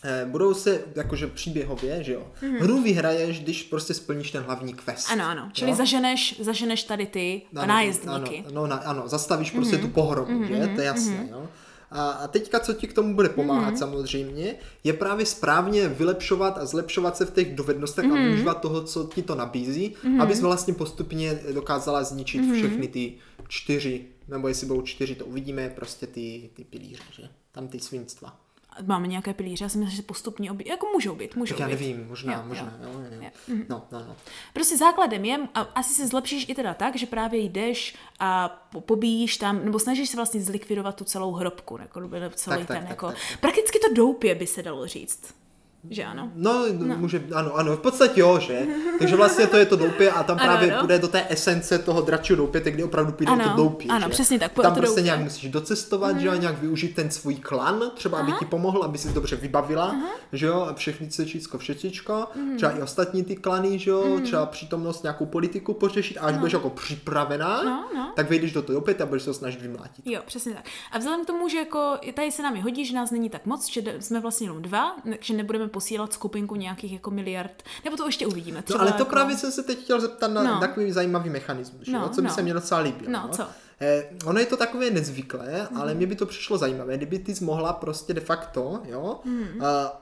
Eh, budou se jakože příběhově, že jo. Mm-hmm. Hru vyhraješ, když prostě splníš ten hlavní quest. Ano, ano. Čili zaženeš, zaženeš tady ty ano, nájezdníky. Ano, no, ano, zastavíš mm-hmm. prostě tu pohromu, mm-hmm. že? To je jasné, mm-hmm. jo. A, a teďka, co ti k tomu bude pomáhat mm-hmm. samozřejmě, je právě správně vylepšovat a zlepšovat se v těch dovednostech mm-hmm. a využívat toho, co ti to nabízí, mm-hmm. abys vlastně postupně dokázala zničit mm-hmm. všechny ty čtyři, nebo jestli budou čtyři, to uvidíme, prostě ty, ty pilíře, že? Tam ty svinstva máme nějaké pilíře, já si myslím, že postupně objeví. Jako můžou být, můžou tak já nevím, možná, jo, možná. Jo. Jo, jo, jo. Mhm. No, no, no. Prostě základem je, a asi se zlepšíš i teda tak, že právě jdeš a pobíjíš tam, nebo snažíš se vlastně zlikvidovat tu celou hrobku, jako celý tak, ten, tak, jako, tak, tak. prakticky to doupě by se dalo říct že ano? No, no, může, ano, ano, v podstatě jo, že? Takže vlastně to je to doupě a tam ano, právě ano. půjde do té esence toho dračího doupě, kdy opravdu půjde ano, to doupě, Ano, že? přesně tak. Tam prostě doupě. nějak musíš docestovat, mm. že jo, nějak využít ten svůj klan, třeba Aha. aby ti pomohl, aby si dobře vybavila, Aha. že jo, a všechny cečícko, všetíčko, mm. třeba i ostatní ty klany, že jo, mm. třeba přítomnost nějakou politiku pořešit a až no. budeš jako připravená, no, no. tak vejdeš do toho doupě a budeš se snažit vymlátit. Jo, přesně tak. A vzhledem k tomu, že jako tady se nám hodí, že nás není tak moc, že jsme vlastně jenom dva, že nebudeme posílat skupinku nějakých jako miliard, nebo to ještě uvidíme. Třeba no ale to jako... právě jsem se teď chtěl zeptat na no. takový zajímavý mechanismus, no, co by no. se mě docela líbilo. No, no. co? Eh, ono je to takové nezvyklé, mm. ale mně by to přišlo zajímavé, kdyby ty mohla prostě de facto, jo, mm. a,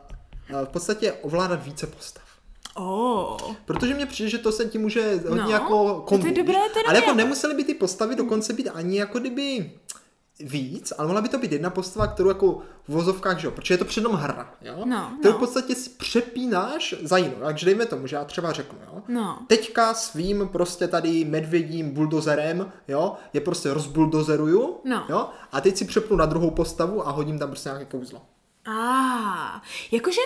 a v podstatě ovládat více postav. Oh. Protože mně přijde, že to se ti může hodně no, jako kombu, to je dobré, to Ale jako nemuseli by ty postavy dokonce být ani jako kdyby víc, ale mohla by to být jedna postava, kterou jako v vozovkách, že jo, protože je to předom hra, jo, no, kterou no. v podstatě si přepínáš za jinou, takže dejme tomu, že já třeba řeknu, jo, no. teďka svým prostě tady medvědím buldozerem, jo, je prostě rozbuldozeruju, no. jo, a teď si přepnu na druhou postavu a hodím tam prostě nějaké kouzlo. A, ah, jakože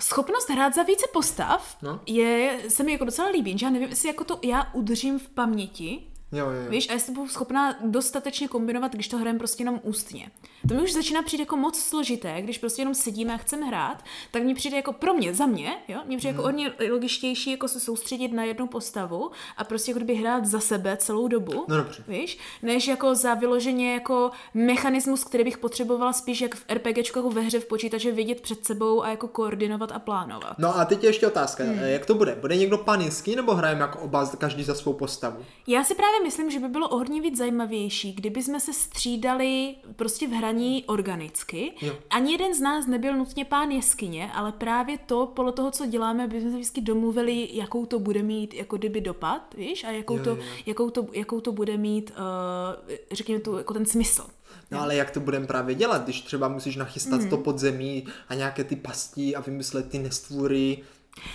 schopnost hrát za více postav no. je, se mi jako docela líbí, že já nevím, jestli jako to já udržím v paměti, Jo, jo, jo. Víš, a jestli budu schopná dostatečně kombinovat, když to hrajeme prostě jenom ústně. To mi už začíná přijít jako moc složité, když prostě jenom sedíme a chceme hrát, tak mi přijde jako pro mě, za mě, jo, mě přijde hmm. jako mhm. hodně logičtější jako se soustředit na jednu postavu a prostě jako kdyby hrát za sebe celou dobu, no, dobře. víš, než jako za vyloženě jako mechanismus, který bych potřebovala spíš jak v RPGčku jako ve hře v počítači vidět před sebou a jako koordinovat a plánovat. No a teď je ještě otázka, hmm. jak to bude? Bude někdo paninský nebo hrajeme jako oba každý za svou postavu? Já si právě myslím, že by bylo o hodně víc zajímavější, kdyby jsme se střídali prostě v hraní organicky. Jo. Ani jeden z nás nebyl nutně pán jeskyně, ale právě to, podle toho, co děláme, by jsme se vždycky domluvili, jakou to bude mít jako kdyby dopad, víš, a jakou, jo, to, jo. Jakou, to, jakou to bude mít, uh, řekněme, tu, jako ten smysl. No ale jak to budeme právě dělat, když třeba musíš nachystat mm. to podzemí a nějaké ty pastí a vymyslet ty nestvůry,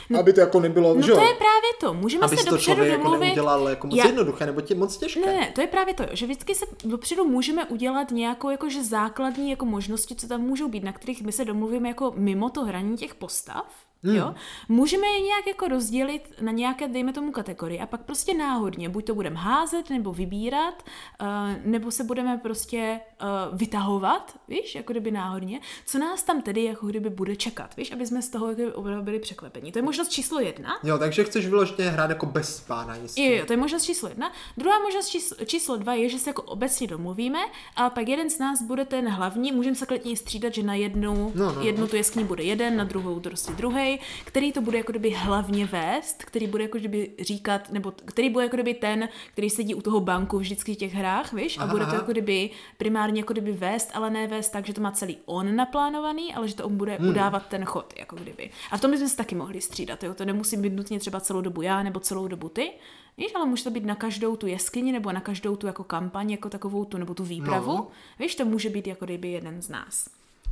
No, aby to jako nebylo, no že to je právě to. Můžeme aby se to člověk jako domluvit. jako neudělal jako moc Já... jednoduché, nebo tě moc těžké. Ne, ne, to je právě to, že vždycky se dopředu můžeme udělat nějakou jakože základní jako možnosti, co tam můžou být, na kterých my se domluvíme jako mimo to hraní těch postav. Hmm. Jo? Můžeme je nějak jako rozdělit na nějaké, dejme tomu, kategorie a pak prostě náhodně, buď to budeme házet nebo vybírat, uh, nebo se budeme prostě uh, vytahovat, víš, jako kdyby náhodně, co nás tam tedy jako kdyby bude čekat, víš, aby jsme z toho jako opravdu byli překvapení. To je možnost číslo jedna. Jo, takže chceš vyloženě hrát jako bez pána jistě. Jo, jo, to je možnost číslo jedna. Druhá možnost číslo, číslo dva je, že se jako obecně domluvíme a pak jeden z nás bude ten hlavní, můžeme se klidně střídat, že na jednu, no, no, jednu no. tu jeskyni bude jeden, na druhou prostě druhý který to bude jako kdyby hlavně vést, který bude jako kdyby říkat, nebo který bude jako kdyby ten, který sedí u toho banku vždycky v těch hrách, víš, a aha, bude to jako kdyby primárně jako kdyby vést, ale ne vést tak, že to má celý on naplánovaný, ale že to on bude hmm. udávat ten chod, jako kdyby. A v tom bychom se taky mohli střídat, jo? to nemusí být nutně třeba celou dobu já nebo celou dobu ty, Víš, ale může to být na každou tu jeskyni nebo na každou tu jako kampaň, jako takovou tu nebo tu výpravu. No. Víš, to může být jako kdyby jeden z nás.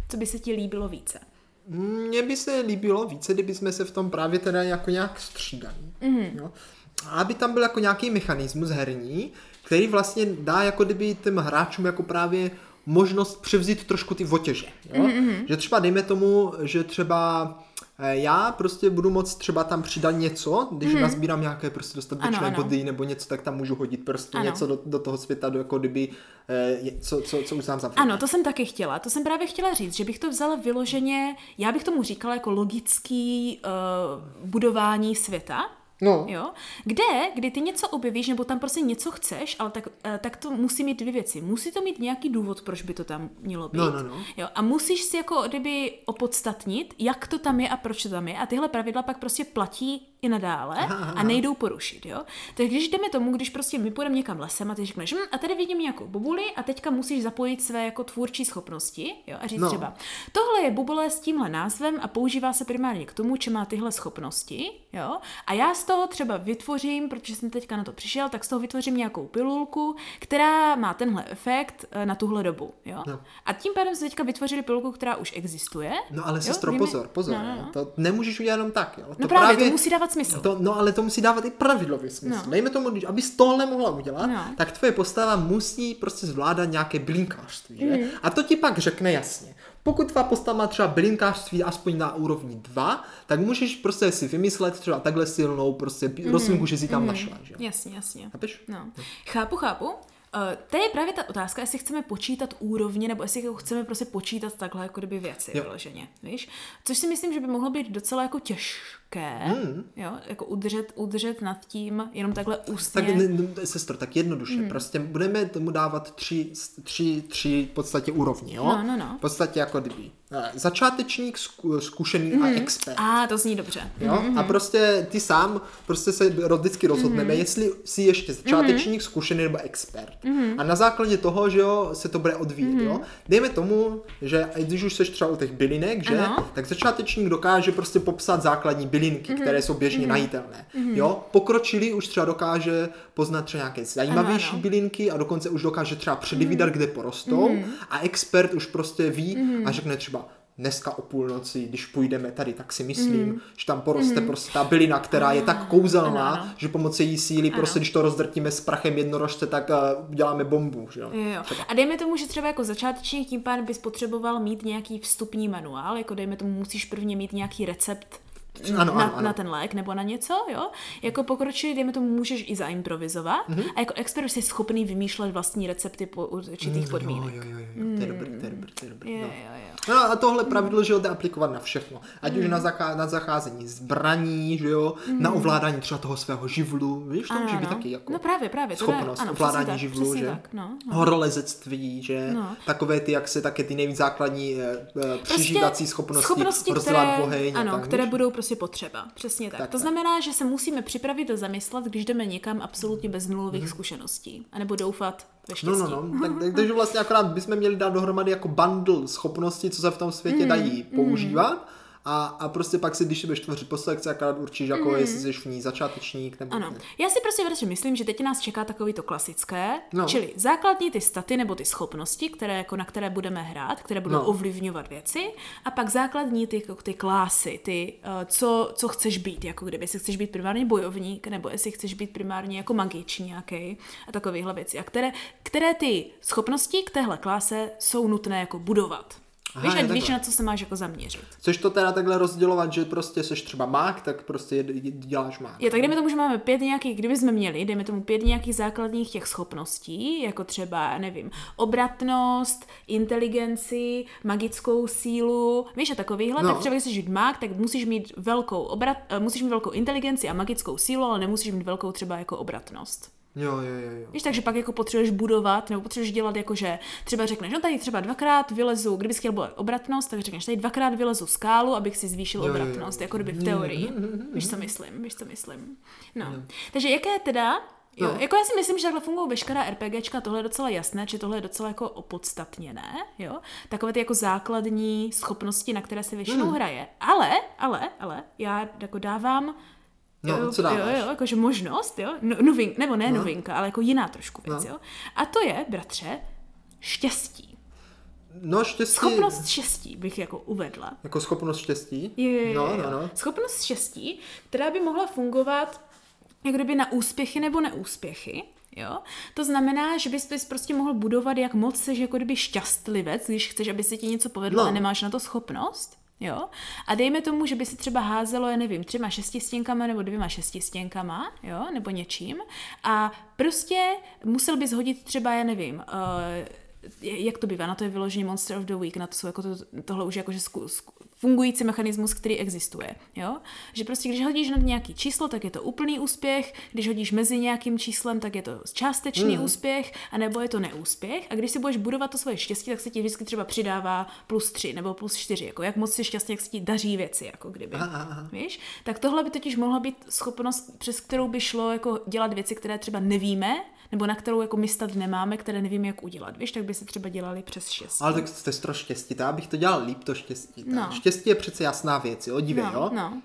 Co by se ti líbilo více? Mně by se líbilo více, kdyby jsme se v tom právě teda jako nějak střídali. Mm-hmm. Jo? Aby tam byl jako nějaký mechanismus herní, který vlastně dá jako kdyby těm hráčům jako právě možnost převzít trošku ty votěže. Jo? Mm-hmm. Že třeba dejme tomu, že třeba já prostě budu moct třeba tam přidat něco, když hmm. nazbírám nějaké prostě dostatečné ano, ano. body nebo něco, tak tam můžu hodit prostě ano. něco do, do toho světa, do jako kdyby, eh, co, co, co už znám za Ano, to jsem taky chtěla. To jsem právě chtěla říct, že bych to vzala vyloženě, já bych tomu říkala jako logický uh, budování světa, No. Jo? Kde, kdy ty něco objevíš, nebo tam prostě něco chceš, ale tak, eh, tak to musí mít dvě věci. Musí to mít nějaký důvod, proč by to tam mělo být. No, no, no. Jo? A musíš si jako kdyby opodstatnit, jak to tam je a proč to tam je. A tyhle pravidla pak prostě platí i nadále a nejdou porušit, jo. Takže když jdeme tomu, když prostě my půjdeme někam lesem a ty řekneš, hm, a tady vidím nějakou bubuli a teďka musíš zapojit své jako tvůrčí schopnosti, jo, a říct no. třeba, tohle je bubule s tímhle názvem a používá se primárně k tomu, že má tyhle schopnosti, jo, a já z toho třeba vytvořím, protože jsem teďka na to přišel, tak z toho vytvořím nějakou pilulku, která má tenhle efekt eh, na tuhle dobu, jo. No. A tím pádem se teďka vytvořili pilulku, která už existuje. No ale sestro, pozor, pozor, no, no, no. to nemůžeš udělat jenom tak, jo. To no právě, právě, to musí dávat smysl. To, no ale to musí dávat i pravidlový smysl. No. Dejme tomu, aby z tohle mohla udělat, no. tak tvoje postava musí prostě zvládat nějaké blinkářství. Mm. A to ti pak řekne jasně. Pokud tvá postava má třeba bylinkářství aspoň na úrovni 2, tak můžeš prostě si vymyslet třeba takhle silnou prostě mm. rostlinku, že si tam mm. našla. Že? Jasně, jasně. Chápeš? No. Chápu, chápu. Uh, to je právě ta otázka, jestli chceme počítat úrovně, nebo jestli jako chceme prostě počítat takhle jako kdyby věci vyloženě, víš? Což si myslím, že by mohlo být docela jako těžké, hmm. jo? Jako udržet, udržet nad tím jenom takhle ústně. Tak ne, sestro, tak jednoduše, hmm. prostě budeme tomu dávat tři, tři, tři v podstatě úrovně, jo? No, no, no. V podstatě jako kdyby Eh, začátečník, zkušený mm-hmm. a mhm. expert. A to zní dobře. Jo? Mm-hmm. A prostě ty sám prostě se vždycky rozhodneme, mm-hmm. jestli jsi ještě začátečník, mm-hmm. zkušený nebo expert. Mm-hmm. A na základě toho, že jo, se to bude odvíjet. Mm-hmm. Jo? Dejme tomu, že když už jsi třeba u těch bylinek, že, ano. tak začátečník dokáže prostě popsat základní bylinky, mm-hmm. které jsou běžně mm-hmm. najitelné. Mm-hmm. Jo? Pokročilý už třeba dokáže poznat třeba nějaké zajímavější ano, ano. bylinky a dokonce už dokáže třeba předvídat, mm-hmm. kde porostou. Mm-hmm. A expert už prostě ví mm-hmm. a řekne třeba dneska o půlnoci, když půjdeme tady, tak si myslím, mm. že tam poroste mm. prostě ta bylina, která ano, je tak kouzelná, ano, ano. že pomocí její síly, ano. prostě když to rozdrtíme s prachem jednorožce, tak uh, uděláme bombu. Že? Jo, jo. A dejme tomu, že třeba jako začátečník tím pádem bys potřeboval mít nějaký vstupní manuál, jako dejme tomu, musíš prvně mít nějaký recept ano, ano, na, ano. na ten lék nebo na něco, jo. Jako pokročilý, dejme tomu, můžeš i zaimprovizovat mm-hmm. a jako expert jsi schopný vymýšlet vlastní recepty po určitých mm, podmínek. Jo, jo, jo, jo. To je dobrý, to je dobrý, to je dobrý. Jo, no. jo, jo. No a tohle pravidlo, že lze aplikovat na všechno. Ať mm. už na, zachá- na zacházení zbraní, že jo, mm. na ovládání třeba toho svého živlu, víš, to může být taky jako no právě, právě, schopnost ano, ovládání tak, živlu, že? Tak, no, no. Horolezectví, že? No. Takové ty, jak se také ty nejvíc základní e, prostě přežívací schopnosti, schopnosti které, oheň, ano, které budou prostě potřeba. Přesně tak. tak to tak. znamená, že se musíme připravit do zamyslet, když jdeme někam absolutně bez nulových mm. zkušeností. A nebo doufat ve štěstí. No, no, no. tak, tak, takže vlastně akorát bychom měli dát dohromady jako bundle schopností, co se v tom světě mm. dají používat. Mm a, a prostě pak si, když si budeš tvořit po selekci, akorát určíš, jako mm. jestli jsi v ní začátečník nebo Ano. Ne. Já si prostě vlastně myslím, že teď nás čeká takový to klasické, no. čili základní ty staty nebo ty schopnosti, které, jako na které budeme hrát, které budou no. ovlivňovat věci, a pak základní ty, jako ty klásy, ty, uh, co, co chceš být, jako kdyby, jestli chceš být primárně bojovník, nebo jestli chceš být primárně jako magič nějaký a takovéhle věci. A které, které ty schopnosti k téhle kláse jsou nutné jako budovat. Aha, víš, ať víš, na co se máš jako zaměřit. Chceš to teda takhle rozdělovat, že prostě jsi třeba mák, tak prostě děláš mák. Je, tak dejme tomu, že máme pět nějakých, kdyby jsme měli, dejme tomu pět nějakých základních těch schopností, jako třeba, nevím, obratnost, inteligenci, magickou sílu, víš, a takovýhle, no. tak třeba když jsi mák, tak musíš mít velkou obrat, eh, musíš mít velkou inteligenci a magickou sílu, ale nemusíš mít velkou třeba jako obratnost. Jo, jo, jo, jo. Víš, takže pak jako potřebuješ budovat, nebo potřebuješ dělat jako, že třeba řekneš, no tady třeba dvakrát vylezu, kdybys chtěl být obratnost, tak řekneš, tady dvakrát vylezu skálu, abych si zvýšil jo, obratnost, jo, jo. jako kdyby v teorii. Víš, co myslím, víš, co myslím. No. Jo. Takže jaké teda Jo, no. jako já si myslím, že takhle fungují veškerá RPGčka, tohle je docela jasné, že tohle je docela jako opodstatněné, jo. Takové ty jako základní schopnosti, na které se většinou hmm. hraje. Ale, ale, ale, já jako dávám No, co dáváš? Jo, jo, jakože možnost, jo, no, novin, nebo ne no. novinka, ale jako jiná trošku věc, no. jo. A to je, bratře, štěstí. No, štěstí. Schopnost štěstí bych jako uvedla. Jako schopnost štěstí? Je, je, no, no, no. Schopnost štěstí, která by mohla fungovat jako kdyby na úspěchy nebo neúspěchy. Jo? To znamená, že bys, bys prostě mohl budovat, jak moc jsi jako kdyby šťastlivec, když chceš, aby se ti něco povedlo no. a nemáš na to schopnost. Jo? A dejme tomu, že by si třeba házelo, já nevím, třema šestistěnkama nebo dvěma šestistěnkama, jo, nebo něčím. A prostě musel bys hodit třeba, já nevím, uh, jak to bývá, na to je vyložený Monster of the Week, na to jsou jako to, tohle už jako, že zku, zku, fungující mechanismus, který existuje. Jo? Že prostě, když hodíš na nějaký číslo, tak je to úplný úspěch, když hodíš mezi nějakým číslem, tak je to částečný mm. úspěch, anebo je to neúspěch. A když si budeš budovat to svoje štěstí, tak se ti vždycky třeba přidává plus tři nebo plus čtyři. Jako jak moc si šťastně, jak se ti daří věci, jako kdyby. Aha. Víš? Tak tohle by totiž mohla být schopnost, přes kterou by šlo jako dělat věci, které třeba nevíme, nebo na kterou jako my nemáme, které nevím, jak udělat. Víš, tak by se třeba dělali přes štěstí. Ale tak jste to štěstí, já bych to dělal líp, to štěstí. No. Štěstí je přece jasná věc, jo, dívej, no, jo. No.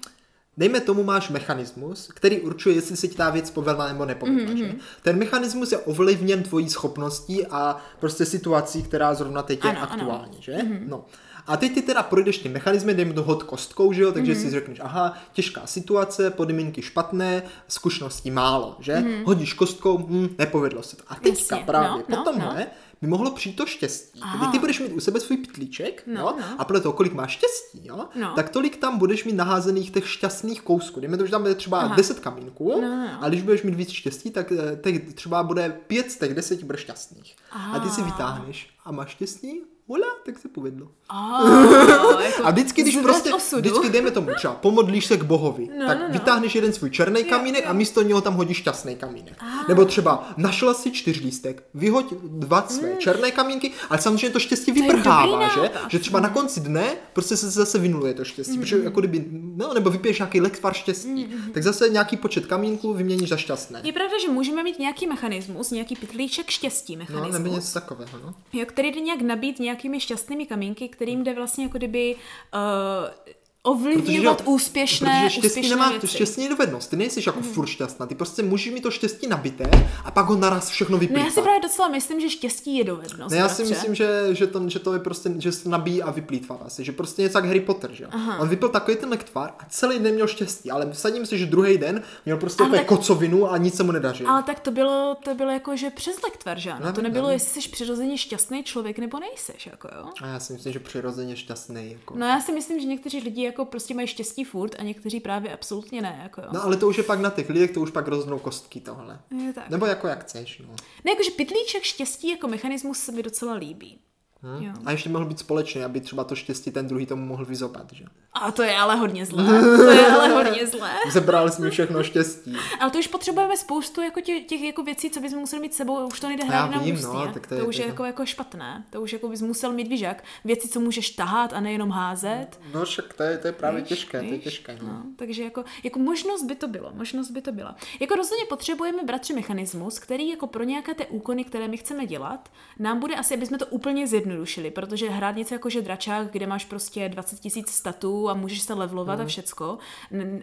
Dejme tomu máš mechanismus, který určuje, jestli se ti ta věc povedla nebo nepovedla. Mm-hmm. Ten mechanismus je ovlivněn tvojí schopností a prostě situací, která zrovna teď je ano, aktuální, ano. že? Mm-hmm. No. A teď ty teda projdeš tím mechanismem, dejme to hod kostkou, že jo, takže mm-hmm. si řekneš, aha, těžká situace, podmínky špatné, zkušenosti málo, že? Mm-hmm. Hodíš kostkou, hm, nepovedlo se to. A teďka Jasně. právě no, po tomhle no by mohlo přijít to štěstí. Aha. Kdy ty budeš mít u sebe svůj pitlíček, no, jo, no. a podle toho, kolik máš štěstí, jo, no. tak tolik tam budeš mít naházených těch šťastných kousků. Dejme to, že tam bude třeba Aha. 10 kamínků, no, no. a když budeš mít víc štěstí, tak eh, těch třeba bude 5 z těch 10 bude šťastných. Aha. A ty si vytáhneš a máš štěstí Hola, tak se povedlo. Oh, jako a vždycky, když prostě, osudu. vždycky dejme tomu třeba, pomodlíš se k bohovi, no, tak no, no. vytáhneš jeden svůj černý kamínek a místo něho tam hodíš šťastný kamínek. Ah. Nebo třeba našla si čtyřlístek, vyhoď dva své mm. černé kamínky, ale samozřejmě to štěstí vyprchává, že? Že třeba na konci dne prostě se zase vynuluje to štěstí, mm. protože jako kdyby, no, nebo vypiješ nějaký lektvar štěstí, mm. tak zase nějaký počet kamínků vyměníš za šťastné. Je pravda, že můžeme mít nějaký mechanismus, nějaký pitlíček štěstí mechanismus. No, nebo něco takového, no. Jo, který jde nějak nabít nějak nějakými šťastnými kamínky, kterým jde vlastně jako kdyby uh, ovlivňovat protože, úspěšné, protože štěstí úspěšné nemá, věci. štěstí dovednost, ty nejsi jako mm. furt šťastná, ty prostě můžeš mít to štěstí nabité a pak ho naraz všechno vyplývat. No já si právě docela myslím, že štěstí je dovednost. Ne, já si myslím, že, že, to, že to je prostě, že se nabíjí a vyplýtvá asi, že prostě něco jak Harry Potter, že Aha. On vypil takový ten lektvar a celý den měl štěstí, ale vsadím si, že druhý den měl prostě tak, kocovinu a nic se mu nedařilo. Ale tak to bylo, to bylo jako, že přes lektvar, že ano? to nebylo, nevím. jestli jsi přirozeně šťastný člověk nebo nejseš, jako jo. A já si myslím, že přirozeně šťastný. Jako. No já si myslím, že někteří lidi jako prostě mají štěstí furt a někteří právě absolutně ne. Jako jo. No ale to už je pak na těch lidech, to už pak rozhodnou kostky tohle. Je tak. Nebo jako jak chceš. No. Ne, jakože pytlíček štěstí jako mechanismus se mi docela líbí. Hmm. Jo. A ještě mohl být společný, aby třeba to štěstí ten druhý tomu mohl vyzopat, že? A to je ale hodně zlé. To je ale hodně zlé. Zebrali jsme všechno štěstí. Ale to už potřebujeme spoustu jako těch, těch jako věcí, co bychom museli mít sebou, už to nejde hrát na vím, no, tak to, je, to už je jako, jako špatné. To už jako bys musel mít vyžak. Věci, co můžeš tahat a nejenom házet. No však to je, to je právě víš, těžké, víš? to je těžké. No. No, takže jako, jako možnost by to bylo, možnost by to byla. Jako rozhodně potřebujeme bratři mechanismus, který jako pro nějaké ty úkony, které my chceme dělat, nám bude asi, aby jsme to úplně zjednodušili, protože hrát něco jako že dračák, kde máš prostě 20 tisíc statů a můžeš se levelovat mm. a všecko,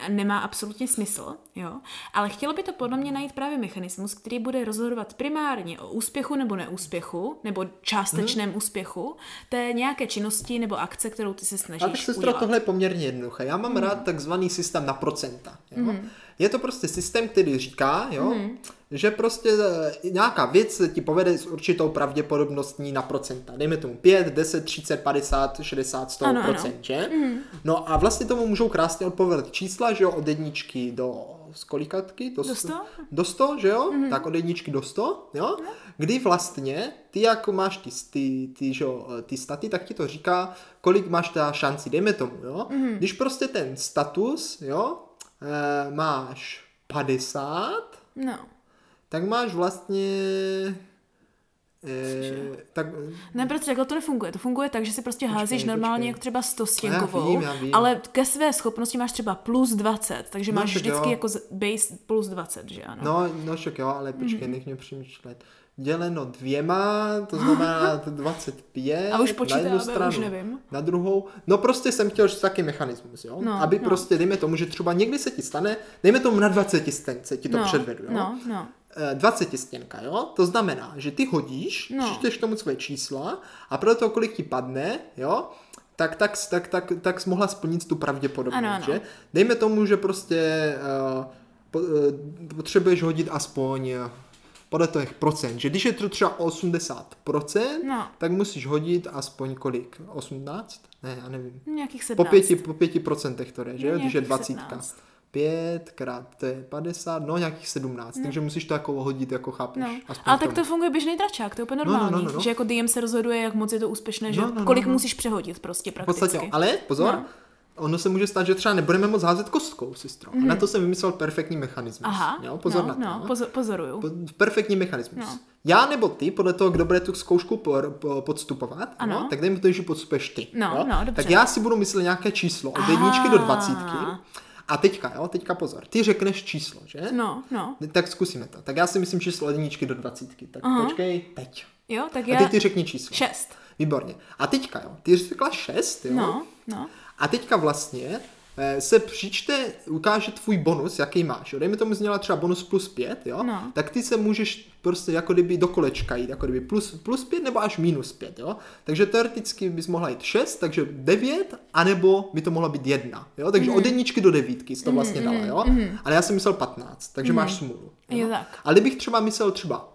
nemá absolutně smysl, jo. Ale chtělo by to podle mě najít právě mechanismus, který bude rozhodovat primárně o úspěchu nebo neúspěchu, nebo částečném mm. úspěchu té nějaké činnosti nebo akce, kterou ty se snažíš Ale tak sestra, tohle je poměrně jednoduché. Já mám mm. rád takzvaný systém na procenta. Jo? Mm. Je to prostě systém, který říká, jo, mm že prostě e, nějaká věc ti povede s určitou pravděpodobností na procenta. Dejme tomu 5, 10, 30, 50, 60, 100 ano, procent, ano. že? Mm. No a vlastně tomu můžou krásně odpovědět čísla, že jo, od jedničky do z kolikatky? Do, do 100? Do 100, že jo? Mm. Tak od jedničky do 100, jo? No. Kdy vlastně ty jako máš ty, ty, ty, že jo, ty staty, tak ti to říká, kolik máš ta šanci, dejme tomu, jo? Mm. Když prostě ten status, jo, e, máš 50, no tak máš vlastně E, tak... Ne, protože takhle to nefunguje. To funguje tak, že si prostě počkej, házíš normálně jak třeba 100 stěnkovou, já vím, já vím. ale ke své schopnosti máš třeba plus 20, takže no, máš vždycky jo. jako base plus 20, že ano? No, no však jo, ale počkej, mm-hmm. nech mě přemýšlet. Děleno dvěma, to znamená 25 A už počítá, na jednu stranu, už nevím. na druhou. No prostě jsem chtěl taky mechanismus, jo? No, Aby no. prostě, dejme tomu, že třeba někdy se ti stane, dejme tomu na 20 stence ti to no, předvedu, jo? No, no. 20 eh, stěnka, jo? To znamená, že ty hodíš, no. přičteš tomu své čísla a pro to, kolik ti padne, jo? Tak, tak, tak, tak, tak jsi mohla splnit tu pravděpodobnost, ano, ano. že? Dejme tomu, že prostě uh, potřebuješ hodit aspoň podle těch procent, že když je to třeba 80%, no. tak musíš hodit aspoň kolik? 18? Ne, já nevím. Nějakých 17. Po pěti, po pěti procentech to je, že? Nějakých když je 20. 17. 5 krát to je 50, no nějakých 17, no. takže musíš to jako hodit, jako chápeš. No. Ale tak to funguje běžný dračák, to je úplně normální, no, no, no, no. že jako DM se rozhoduje, jak moc je to úspěšné, že no, no, kolik no, no. musíš přehodit prostě prakticky. V podstatě, ale pozor, no. Ono se může stát, že třeba nebudeme moc házet kostkou, sestro. Mm-hmm. A na mhm. to jsem vymyslel perfektní mechanismus. Aha, jo, pozor no, na to. No, pozor, pozoruju. Po, perfektní mechanismus. No. Já nebo ty, podle toho, kdo bude tu zkoušku por, po, podstupovat, ano. No, tak dejme to, že podstupuješ ty. No, jo? no, dobře. Tak já si budu myslet nějaké číslo od jedničky do dvacítky a teďka, jo, teďka pozor, ty řekneš číslo, že? No, no. Tak zkusíme to. Tak já si myslím číslo jedničky do dvacítky. Tak Aha. počkej, teď. Jo, tak já... A teď ty řekni číslo. Šest. Výborně. A teďka, jo, ty řekla šest, jo? No, no. A teďka vlastně Eh, se přičte, ukáže tvůj bonus, jaký máš. Jo? Dejme tomu zněla třeba bonus plus 5, jo? No. tak ty se můžeš prostě jako kdyby do kolečka jít, jako kdyby plus, plus 5 nebo až minus 5. Jo? Takže teoreticky bys mohla jít 6, takže 9, anebo by to mohla být 1. Jo? Takže mm. od jedničky do devítky jsi to vlastně mm, dala. Jo? Mm. Ale já jsem myslel 15, takže mm. máš smůlu. Jo? tak. Ale kdybych třeba myslel třeba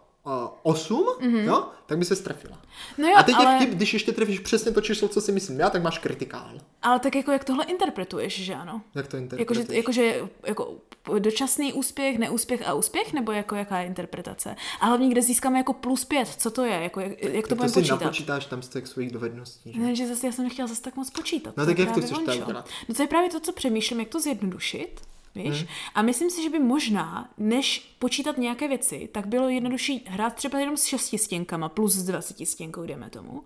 8, mm-hmm. jo, tak by se strefila. No jo, a teď ale... je vtip, když ještě trefíš přesně to číslo, co si myslím já, tak máš kritikál. Ale tak jako jak tohle interpretuješ, že ano? Jak to interpretuješ? Jakože, jakože jako dočasný úspěch, neúspěch a úspěch, nebo jako jaká je interpretace? A hlavně, kde získáme jako plus pět, co to je? Jako, jak, jak to budeme počítat? To si napočítáš tam z těch svých dovedností. Že? Ne, že zase já jsem nechtěla zase tak moc počítat. No tak jak to chceš dělat? No to je právě to, co přemýšlím, jak to zjednodušit Víš? Hmm. A myslím si, že by možná, než počítat nějaké věci, tak bylo jednodušší hrát třeba jenom s šesti stěnkama plus s 20 stěnkou, jdeme tomu.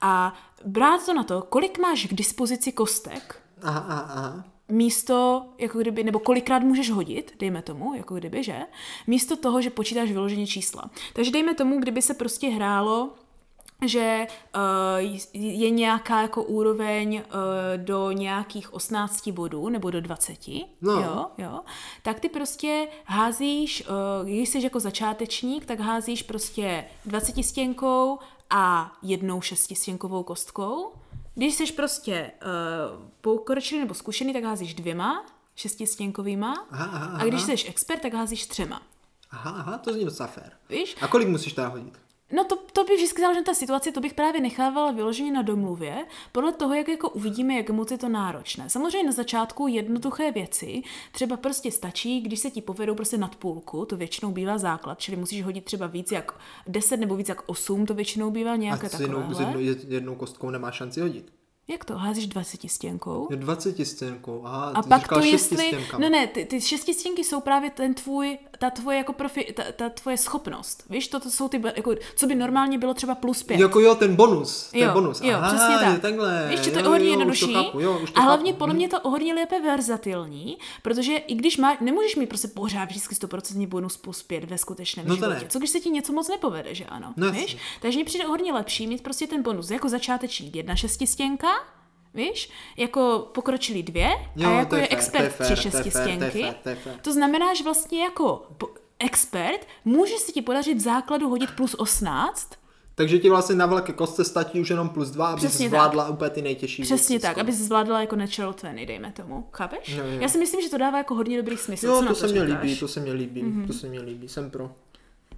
A brát to na to, kolik máš k dispozici kostek, aha, aha, aha. místo, jako kdyby, nebo kolikrát můžeš hodit, dejme tomu, jako kdyby, že? Místo toho, že počítáš vyloženě čísla. Takže dejme tomu, kdyby se prostě hrálo že uh, je nějaká jako úroveň uh, do nějakých 18 bodů nebo do 20, no. jo, jo, tak ty prostě házíš, uh, když jsi jako začátečník, tak házíš prostě 20 stěnkou a jednou šestistěnkovou kostkou. Když jsi prostě uh, pokročilý nebo zkušený, tak házíš dvěma šestistěnkovýma. Aha, aha, aha. A když jsi expert, tak házíš třema. Aha, aha, to zní docela fér. Víš? A kolik musíš teda hodit? No to, to by vždycky záleželo na té situaci, to bych právě nechávala vyloženě na domluvě, podle toho, jak jako uvidíme, jak moc je to náročné. Samozřejmě na začátku jednoduché věci, třeba prostě stačí, když se ti povedou prostě nad půlku, to většinou bývá základ, čili musíš hodit třeba víc jak 10 nebo víc jak 8, to většinou bývá nějaké A s jednou, s jednou, jednou kostkou nemá šanci hodit. Jak to? Házíš 20 stěnkou? Je 20 stěnkou, aha. A pak to jestli... No ne, ty, ty šestistěnky jsou právě ten tvůj, ta tvoje jako profi, ta, ta tvoje schopnost. Víš, to, to jsou ty, jako, co by normálně bylo třeba plus pět. Jako jo, ten bonus. Ten jo, bonus. Jo, aha, přesně tak. takhle. Víš, že to je o hodně jednodušší. A hlavně podle mě to o hodně lépe verzatilní, protože i když má, nemůžeš mít prostě pořád vždycky 100% bonus plus pět ve skutečném no životě. Ne. Co když se ti něco moc nepovede, že ano? No, víš? Takže mi přijde hodně lepší mít prostě ten bonus jako začátečník jedna šestistěnka, Víš? Jako pokročili dvě jo, a jako je, je expert tři šestistěnky. To, to znamená, že vlastně jako expert může si ti podařit v základu hodit plus 18, takže ti vlastně na velké kostce stačí už jenom plus dva, aby Přesně zvládla tak. úplně ty nejtěžší Přesně tak, aby zvládla jako natural 20, dejme tomu. Chápeš? Jo, jo. Já si myslím, že to dává jako hodně dobrý smysl. Jo, to, to se mě líbí, to se mě líbí, mm-hmm. to se mě líbí, jsem pro.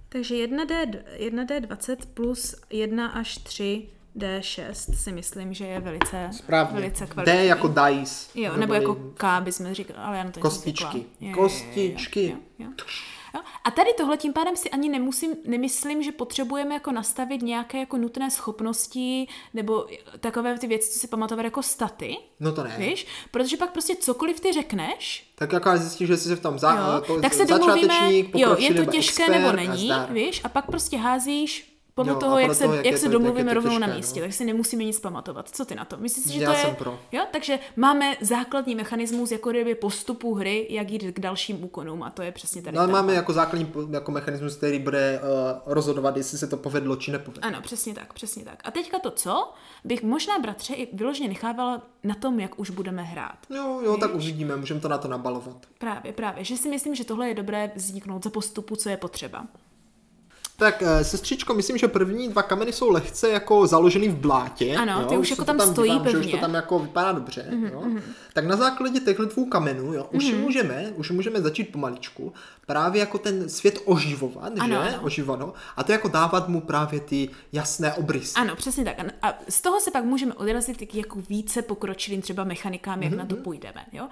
Takže 1D, 1D20 plus 1 až 3 D6 si myslím, že je velice, Správně. velice kvalitní. D jako dice. Jo, nebo jako K bychom říkali, ale já na to Kostičky. Kostičky. Jo, jo, jo, jo. A tady tohle tím pádem si ani nemusím, nemyslím, že potřebujeme jako nastavit nějaké jako nutné schopnosti nebo takové ty věci, co si pamatovat jako staty. No to ne. Víš? Protože pak prostě cokoliv ty řekneš. Tak jaká zjistíš, že jsi se v tom za, jo, to, tak se domluvíme, jo, je to těžké nebo není, a víš? A pak prostě házíš podle jo, toho, jak, se, jak, jak se to, domluvíme rovnou těžké, na místě, no. takže si nemusíme nic pamatovat. Co ty na to? Myslíš si, že Já to jsem je... pro. Jo, takže máme základní mechanismus jako kdyby postupu hry, jak jít k dalším úkonům a to je přesně tady. No, ale máme jako základní jako mechanismus, který bude uh, rozhodovat, jestli se to povedlo či nepovedlo. Ano, přesně tak, přesně tak. A teďka to co? Bych možná bratře i vyloženě nechávala na tom, jak už budeme hrát. Jo, jo, Víš? tak uvidíme, můžeme to na to nabalovat. Právě, právě, že si myslím, že tohle je dobré vzniknout za postupu, co je potřeba. Tak eh, sestřičko, myslím, že první dva kameny jsou lehce jako založený v blátě. Ano, jo? ty už, už jako tam, tam stojí dívám, pevně. Že už to tam jako vypadá dobře. Mm-hmm, jo? Mm-hmm. Tak na základě těchto dvou kamenů, jo, už mm-hmm. můžeme, už můžeme začít pomaličku právě jako ten svět oživovat, ano, že? Ano. Oživano. A to jako dávat mu právě ty jasné obrysy. Ano, přesně tak. A z toho se pak můžeme odrazit jako více pokročilým třeba mechanikám, jak mm-hmm. na to půjdeme. Jo?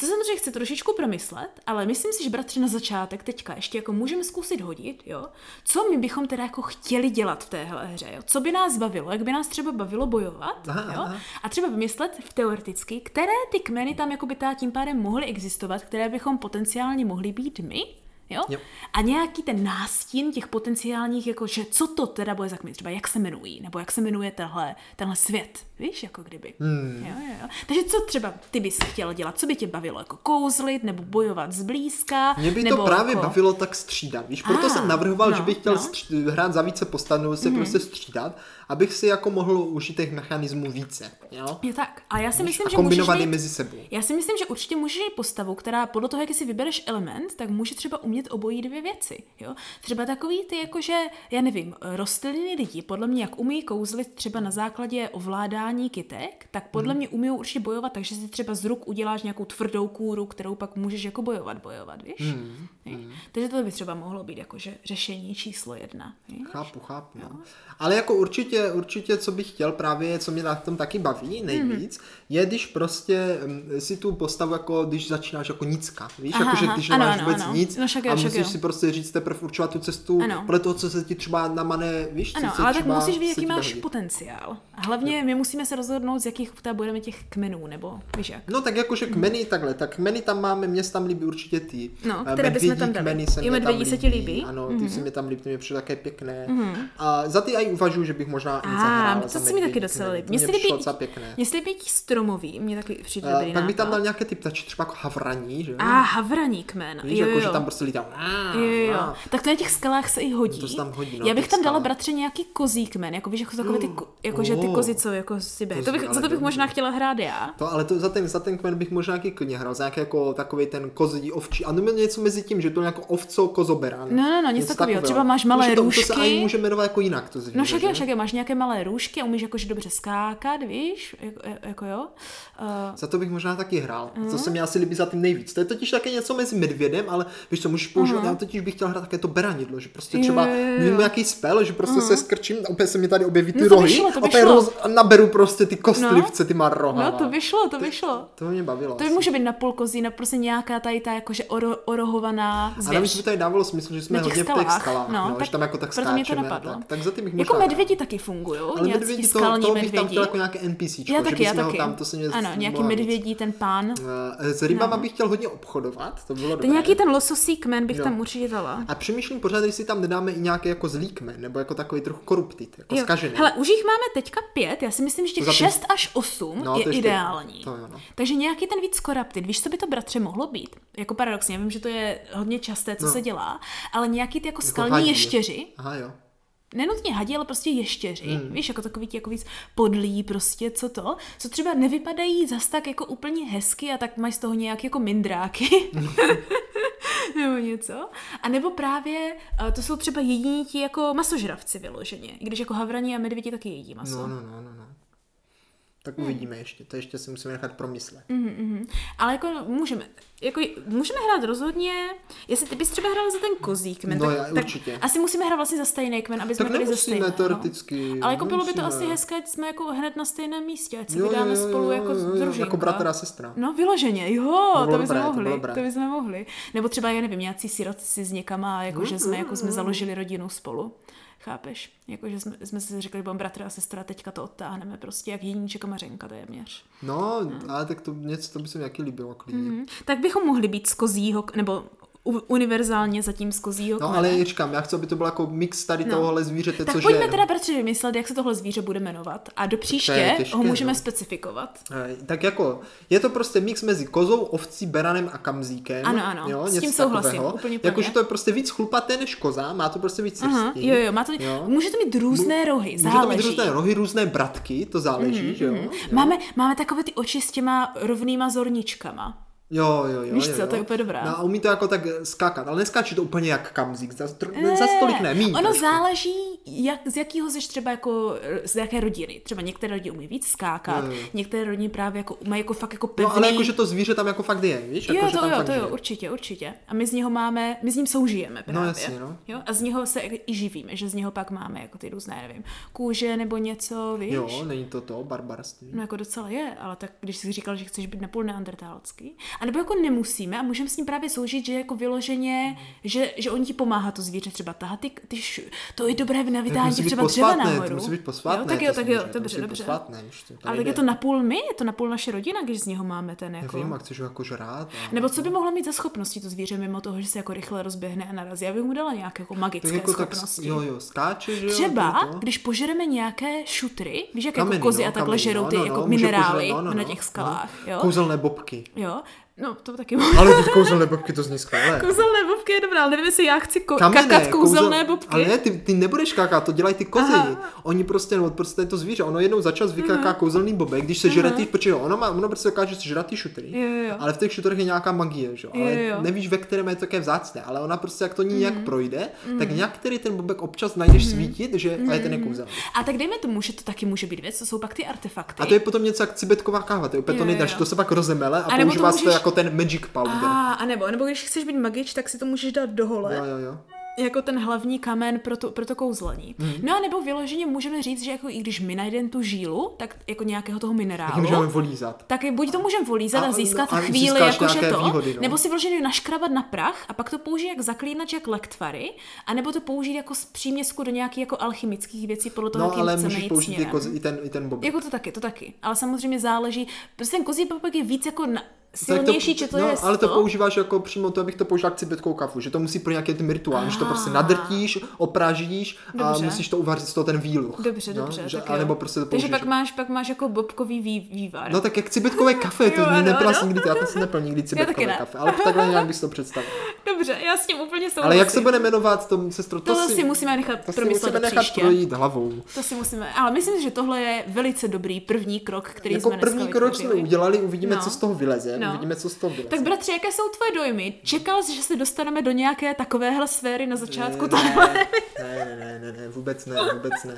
To samozřejmě chci trošičku promyslet, ale myslím si, že bratře na začátek teďka ještě jako můžeme zkusit hodit, jo, co my bychom teda jako chtěli dělat v téhle hře, jo, co by nás bavilo, jak by nás třeba bavilo bojovat, aha, jo, aha. a třeba vymyslet teoreticky, které ty kmeny tam jako by tím pádem mohly existovat, které bychom potenciálně mohli být my, Jo? jo? A nějaký ten nástin těch potenciálních, jako že co to teda bude za kmen, třeba jak se jmenují, nebo jak se jmenuje tenhle, tenhle svět, víš, jako kdyby. Hmm. Jo, jo, jo. Takže co třeba ty bys chtěla dělat, co by tě bavilo, jako kouzlit, nebo bojovat zblízka? Mě by nebo to právě jako... bavilo tak střídat, víš, proto ah, jsem navrhoval, no, že bych chtěl no. stři- hrát za více postav, nebo se mm-hmm. prostě střídat, abych si jako mohl užít těch mechanismů více. Jo? Je tak. A já si Víš, myslím, a že kombinovat můžeš mezi sebou. Já si myslím, že určitě můžeš postavu, která podle toho, jak si vybereš element, tak může třeba umět obojí dvě věci. Jo? Třeba takový ty, jakože, já nevím, rostliny lidi, podle mě, jak umí kouzlit třeba na základě ovládání kytek, tak podle hmm. mě umí určitě bojovat, takže si třeba z ruk uděláš nějakou tvrdou kůru, kterou pak můžeš jako bojovat, bojovat, víš? Hmm. Hmm. Takže to by třeba mohlo být jakože řešení číslo jedna. Víš? Chápu, chápu. No. Ale jako určitě, určitě, co bych chtěl právě, co mě na tom taky baví nejvíc, mm-hmm. je když prostě um, si tu postavu jako, když začínáš jako nicka, víš, aha, jakože když nemáš ano, vůbec ano. nic no, však, a musíš však, si prostě říct teprve určovat tu cestu ano. podle toho, co se ti třeba namane, víš, ano, co ale tak musíš vědět, jaký máš hodit. potenciál. A hlavně my musíme se rozhodnout, z jakých teda budeme těch kmenů, nebo víš jak. No tak jakože kmeny mm. takhle, tak kmeny tam máme, mě tam líbí určitě ty. No, eh, které bychom tam dali. Kmeny se medvědí se ti líbí? Ano, ty mm-hmm. se mi tam líbí, to mě přijde také pěkné. Mm-hmm. A za ty i uvažuji, že bych možná i zahrála. to se mi taky docela líbí. Mně se líbí, mně se líbí stromový, mě taky přijde dobrý Pak by tam dal nějaké ty ptači, třeba jako havraní, že? A havraní kmen. Víš, jo, jako, že tam prostě lítá. Tak to na těch skalách se i hodí. To se tam hodí, no, Já bych tam dala bratře nějaký kozí kmen, jako víš, jako takové ty, jako, že ty kozy, co jako si To bych, za to bych možná chtěla hrát já. To, ale to, za, ten, za ten kmen bych možná taky klidně hrál, za nějaký jako takový ten kozí ovčí. A nebo něco mezi tím, že to je jako ovco kozoberán. No, no, no, něco takového. Třeba máš malé to, růžky. To se ani může jmenovat jako jinak to zvíře. No však jo, však jo, máš nějaké malé růžky a umíš jakože dobře skákat, víš, jako, jako jo. Uh, za to bych možná taky hrál. Uh-huh. To se mi asi líbí za tím nejvíc. To je totiž také něco mezi medvědem, ale víš co, můžeš použít, uh-huh. já totiž bych chtěl hrát také to beranidlo, že prostě třeba vím nějaký spel, že prostě uh-huh. se skrčím a opět se mi tady objeví ty no, rohy vyšlo, a roz, naberu prostě ty kostlivce, no. ty má roha. No to vyšlo, to vyšlo. To, to mě bavilo. To by může být na půl kozí, na prostě nějaká tady ta jakože oro, orohovaná zvěř. Ale mi to tady dávalo smysl, že jsme hodně v těch skalách, no, no, tak, že tam jako tak proto mě to napadlo. Tak, tak za ty bych Jako medvědi taky fungují, ale medvědi, to, to bych tam chtěl jako nějaké NPC. Já taky, já taky. Tam, to se mě ano, nějaký medvědí ten pán. Eh, s rybama bych chtěl hodně obchodovat, to bylo dobré. Nějaký ten lososí kmen bych tam určitě dala. A přemýšlím pořád, jestli tam nedáme i nějaký jako zlý kmen, nebo jako takový trochu koruptit, jako zkažený. Hele, už jich máme teďka pět, já si myslím, že těch šest až osm no, je ideální. Takže nějaký ten víc koruptit, víš, co by to bratře mohlo být? Jako paradoxně, já vím, že to je hodně časté, co no. se dělá, ale nějaký ty jako, jako skalní hadí. ještěři. Aha, jo. Nenutně hadí, ale prostě ještěři, mm. víš, jako takový ti jako víc podlí, prostě co to, co třeba nevypadají zas tak jako úplně hezky a tak mají z toho nějak jako mindráky. nebo něco. A nebo právě to jsou třeba jediní ti jako masožravci vyloženě, i když jako havrani a medvědi taky jedí maso. No, no, no, no. no. Tak uvidíme ještě, to ještě si musíme nechat promyslet. Mm-hmm. Ale jako můžeme, jako můžeme hrát rozhodně, jestli ty bys třeba hrál za ten kozí kmen, no, tak, já, tak určitě. asi musíme hrát vlastně za stejný kmen, aby jsme byli za stejný. teoreticky. Ale jako bylo by to asi hezké, jsme jako hned na stejném místě, ať se jo, vydáme jo, jo, spolu jako jo, jo, Jako bratr a sestra. No vyloženě, jo, to, to bychom mohli, to, to bychom mohli. Nebo třeba, já nevím, nějací sirotci s někama, jako že jsme, jako jsme založili rodinu spolu. Chápeš? Jako, že jsme, jsme si řekli, budeme bratr a sestra, teďka to odtáhneme prostě jak jedníček a mařenka téměř. No, no, ale tak to něco, to by se mi jaký líbilo klidně. Mm-hmm. Tak bychom mohli být z kozího, nebo univerzálně zatím z kozího No ale říkám, já chci, aby to byl jako mix tady no. tohohle zvířete, tak což pojďme je, teda bratře vymyslet, jak se tohle zvíře bude jmenovat. A do příště těžké, ho můžeme no. specifikovat. Tak jako, je to prostě mix mezi kozou, ovcí, beranem a kamzíkem. Ano, ano, jo, s tím souhlasím, úplně Jakože to je prostě víc chlupaté než koza, má to prostě víc srstí. Jo, jo, má to, jo. může to mít různé rohy, záleží. Může to mít různé rohy, různé bratky, to záleží, mm, že jo? Mm. Máme, máme takové ty oči s těma rovnýma zorničkama. Jo, jo, jo. Víš jo, co, jo. to je úplně dobré. No a umí to jako tak skákat, ale neskáče to úplně jak kamzík, za, ne, za stolik ne, míň Ono trošku. záleží, jak, z jakého jsi třeba jako, z jaké rodiny. Třeba některé rodiny umí víc skákat, jo, jo. některé rodiny právě jako mají jako fakt jako pevný... No ale jakože to zvíře tam jako fakt je, víš? Jo, jako, to jo, to jo, žije. určitě, určitě. A my z něho máme, my s ním soužijeme právě. No jasně, no. Jo? A z něho se i živíme, že z něho pak máme jako ty různé, nevím, kůže nebo něco, víš? Jo, není to to, barbarství. No jako docela je, ale tak když jsi říkal, že chceš být napůl neandertálský, a nebo jako nemusí musíme a můžeme s ním právě sloužit, že jako vyloženě, že, že on ti pomáhá to zvíře třeba tahat, ty, ty š, to je dobré na vytání třeba dřeva nahoru. To musí být posvátné. Jo, tak jo, tak jo, dobře, dobře. Posvátné, Ale tak je to napůl my, je to napůl naše rodina, když z něho máme ten jako... Nevím, a chceš ho jako žrát. A... Nebo co by mohlo mít za schopnosti to zvíře, mimo toho, že se jako rychle rozběhne a narazí. Já bych mu dala nějaké jako magické jako schopnosti. Tak, jo, jo, skáče, že jo, Třeba, když požereme nějaké šutry, víš, jak jako kozy a takhle žerou ty jako minerály na těch skalách. Kouzelné bobky. Jo, No, to taky můžu. Ale ty kouzelné bobky to zní skvěle. kouzelné bobky je dobrá, ale nevím, jestli já chci ko- Kamene, kakat kouzelné kouzel... bobky. Ale ne, ty, ty nebudeš kakat, to dělají ty kozy. Aha. Oni prostě, no, prostě je to zvíře, ono jednou za čas vykaká uh-huh. kouzelný bobek, když se žere ty, protože ono, má, ono prostě dokáže se ty šutry, jo, jo. ale v těch šutrech je nějaká magie, že? ale jo, jo. nevíš, ve kterém je to také vzácné, ale ona prostě, jak to nějak uh-huh. projde, uh-huh. tak nějak který ten bobek občas najdeš uh-huh. svítit, že uh-huh. a je ten nekouzelný. A tak dejme tomu, že to taky může být věc, to jsou pak ty artefakty. A to je potom něco jak cibetková káva, to je úplně to to se pak rozemele a, a používá se to jako ten magic powder. A, a nebo, nebo když chceš být magič, tak si to můžeš dát do hole. Jo, jo, jo jako ten hlavní kamen pro to, pro to kouzlení. Mm. No a nebo vyloženě můžeme říct, že jako i když my najdeme tu žílu, tak jako nějakého toho minerálu, tak můžeme volízat. Tak buď to můžeme volízat a, a získat a chvíli jakože to, výhody, no. nebo si vyloženě naškrabat na prach a pak to použít jak zaklínač, jak lektvary, a nebo to použít jako příměsku do nějakých jako alchemických věcí podle toho, no, ale můžeš použít jako i ten, i ten bobek. Jako to taky, to taky. Ale samozřejmě záleží, prostě ten kozí bobek je víc jako na, silnější, to, to no, je ale to používáš jako přímo to, abych to použil jak cibetkou kafu, že to musí pro nějaký ten rituál, že to prostě nadrtíš, opražíš a dobře. musíš to uvařit z toho ten výluch. Dobře, no? dobře. Že, a nebo prostě to použiješ. Takže pak máš, pak máš jako bobkový vý, vývar. No tak jak cibetkové kafe, to jo, nebyla no, nikdy, já to si nepil nikdy cibetkové ne. kafe, ale takhle nějak bys to představil. Dobře, já s tím úplně souhlasím. Ale jak se bude jmenovat, to sestro, to, to si, si musíme nechat to promyslet si musíme nechat projít hlavou. To si musíme, ale myslím, že tohle je velice dobrý první krok, který jako jsme první krok jsme udělali, uvidíme, co z toho vyleze. Ano. uvidíme, co z toho bude. Tak bratře, jaké jsou tvoje dojmy? Čekal jsi, že se dostaneme do nějaké takovéhle sféry na začátku ne, ne, ne, ne, ne, ne, vůbec ne, vůbec ne.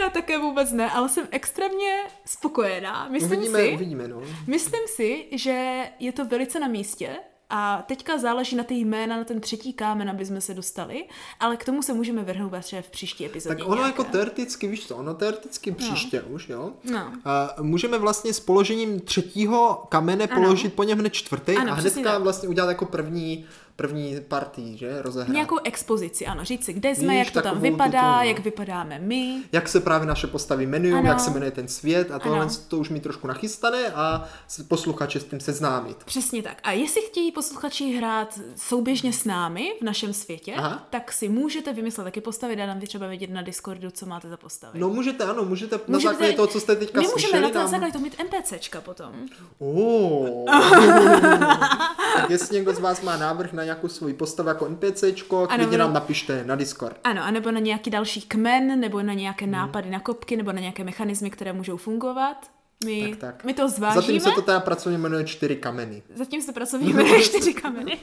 Já také vůbec ne, ale jsem extrémně spokojená. Myslím uvidíme, si, uvidíme, no. Myslím si, že je to velice na místě, a teďka záleží na ty jména, na ten třetí kámen, aby jsme se dostali, ale k tomu se můžeme vrhnout třeba v příští epizodě. Tak ono nějaké. jako teoreticky, víš co, ono teoreticky no. příště no. už, jo? No. A můžeme vlastně s položením třetího kamene ano. položit po něm hned čtvrtý ano, a hnedka vlastně udělat jako první první partí, že, rozehrát. Nějakou expozici, ano, říct si, kde jsme, Víš, jak to tam vypadá, tuto, jak vypadáme my. Jak se právě naše postavy jmenují, jak se jmenuje ten svět a tohle to už mi trošku nachystané a posluchače s tím seznámit. Přesně tak. A jestli chtějí posluchači hrát souběžně s námi v našem světě, Aha. tak si můžete vymyslet taky postavy, dá nám třeba vědět na Discordu, co máte za postavy. No můžete, ano, můžete, můžete na základě toho, co jste teďka My můžeme na to základě toho mít NPCčka potom. Oh. tak jestli někdo z vás má návrh na nějakou svoji postavu jako NPCčko, klidně nám napište na Discord. Ano, anebo na nějaký další kmen, nebo na nějaké hmm. nápady na kopky, nebo na nějaké mechanismy, které můžou fungovat. My, tak, tak. my to zvážíme. Zatím se to teda pracovně jmenuje čtyři kameny. Zatím se pracovně jmenuje čtyři kameny.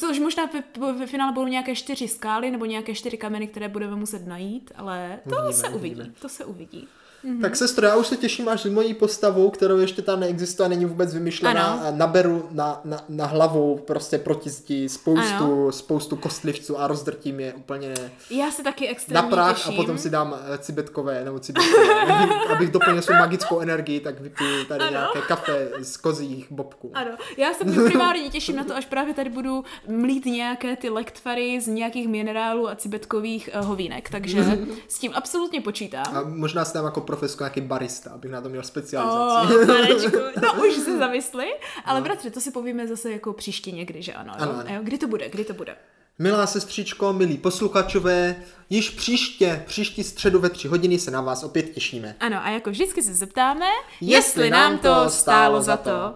Což možná ve, ve finále budou nějaké čtyři skály nebo nějaké čtyři kameny, které budeme muset najít, ale to uvidíme, se uvidí. Uvidíme. To se uvidí. Mm-hmm. Tak sestro, já už se těším až s mojí postavou, kterou ještě tam neexistuje, není vůbec vymyšlená. Ano. Naberu na, na, na hlavu prostě proti zdi spoustu, spoustu kostlivců a rozdrtím je úplně já se taky extrémně na prach těším. a potom si dám eh, cibetkové nebo cibetkové. Abych doplnil svou magickou energii, tak vypiju tady ano. nějaké kafe z kozích bobků. Ano, já se primárně těším na to, až právě tady budu mlít nějaké ty lektvary z nějakých minerálů a cibetkových uh, hovínek, takže s tím absolutně počítám. A možná se tam jako profesku nějaký barista, abych na to měl specializaci. Oh, no už se zamysli, ale no. bratře, to si povíme zase jako příště někdy, že ano. ano, ano. Kdy to bude, kdy to bude? Milá sestřičko, milí posluchačové, již příště, příští středu ve tři hodiny se na vás opět těšíme. Ano, a jako vždycky se zeptáme, jestli, jestli nám to stálo za to.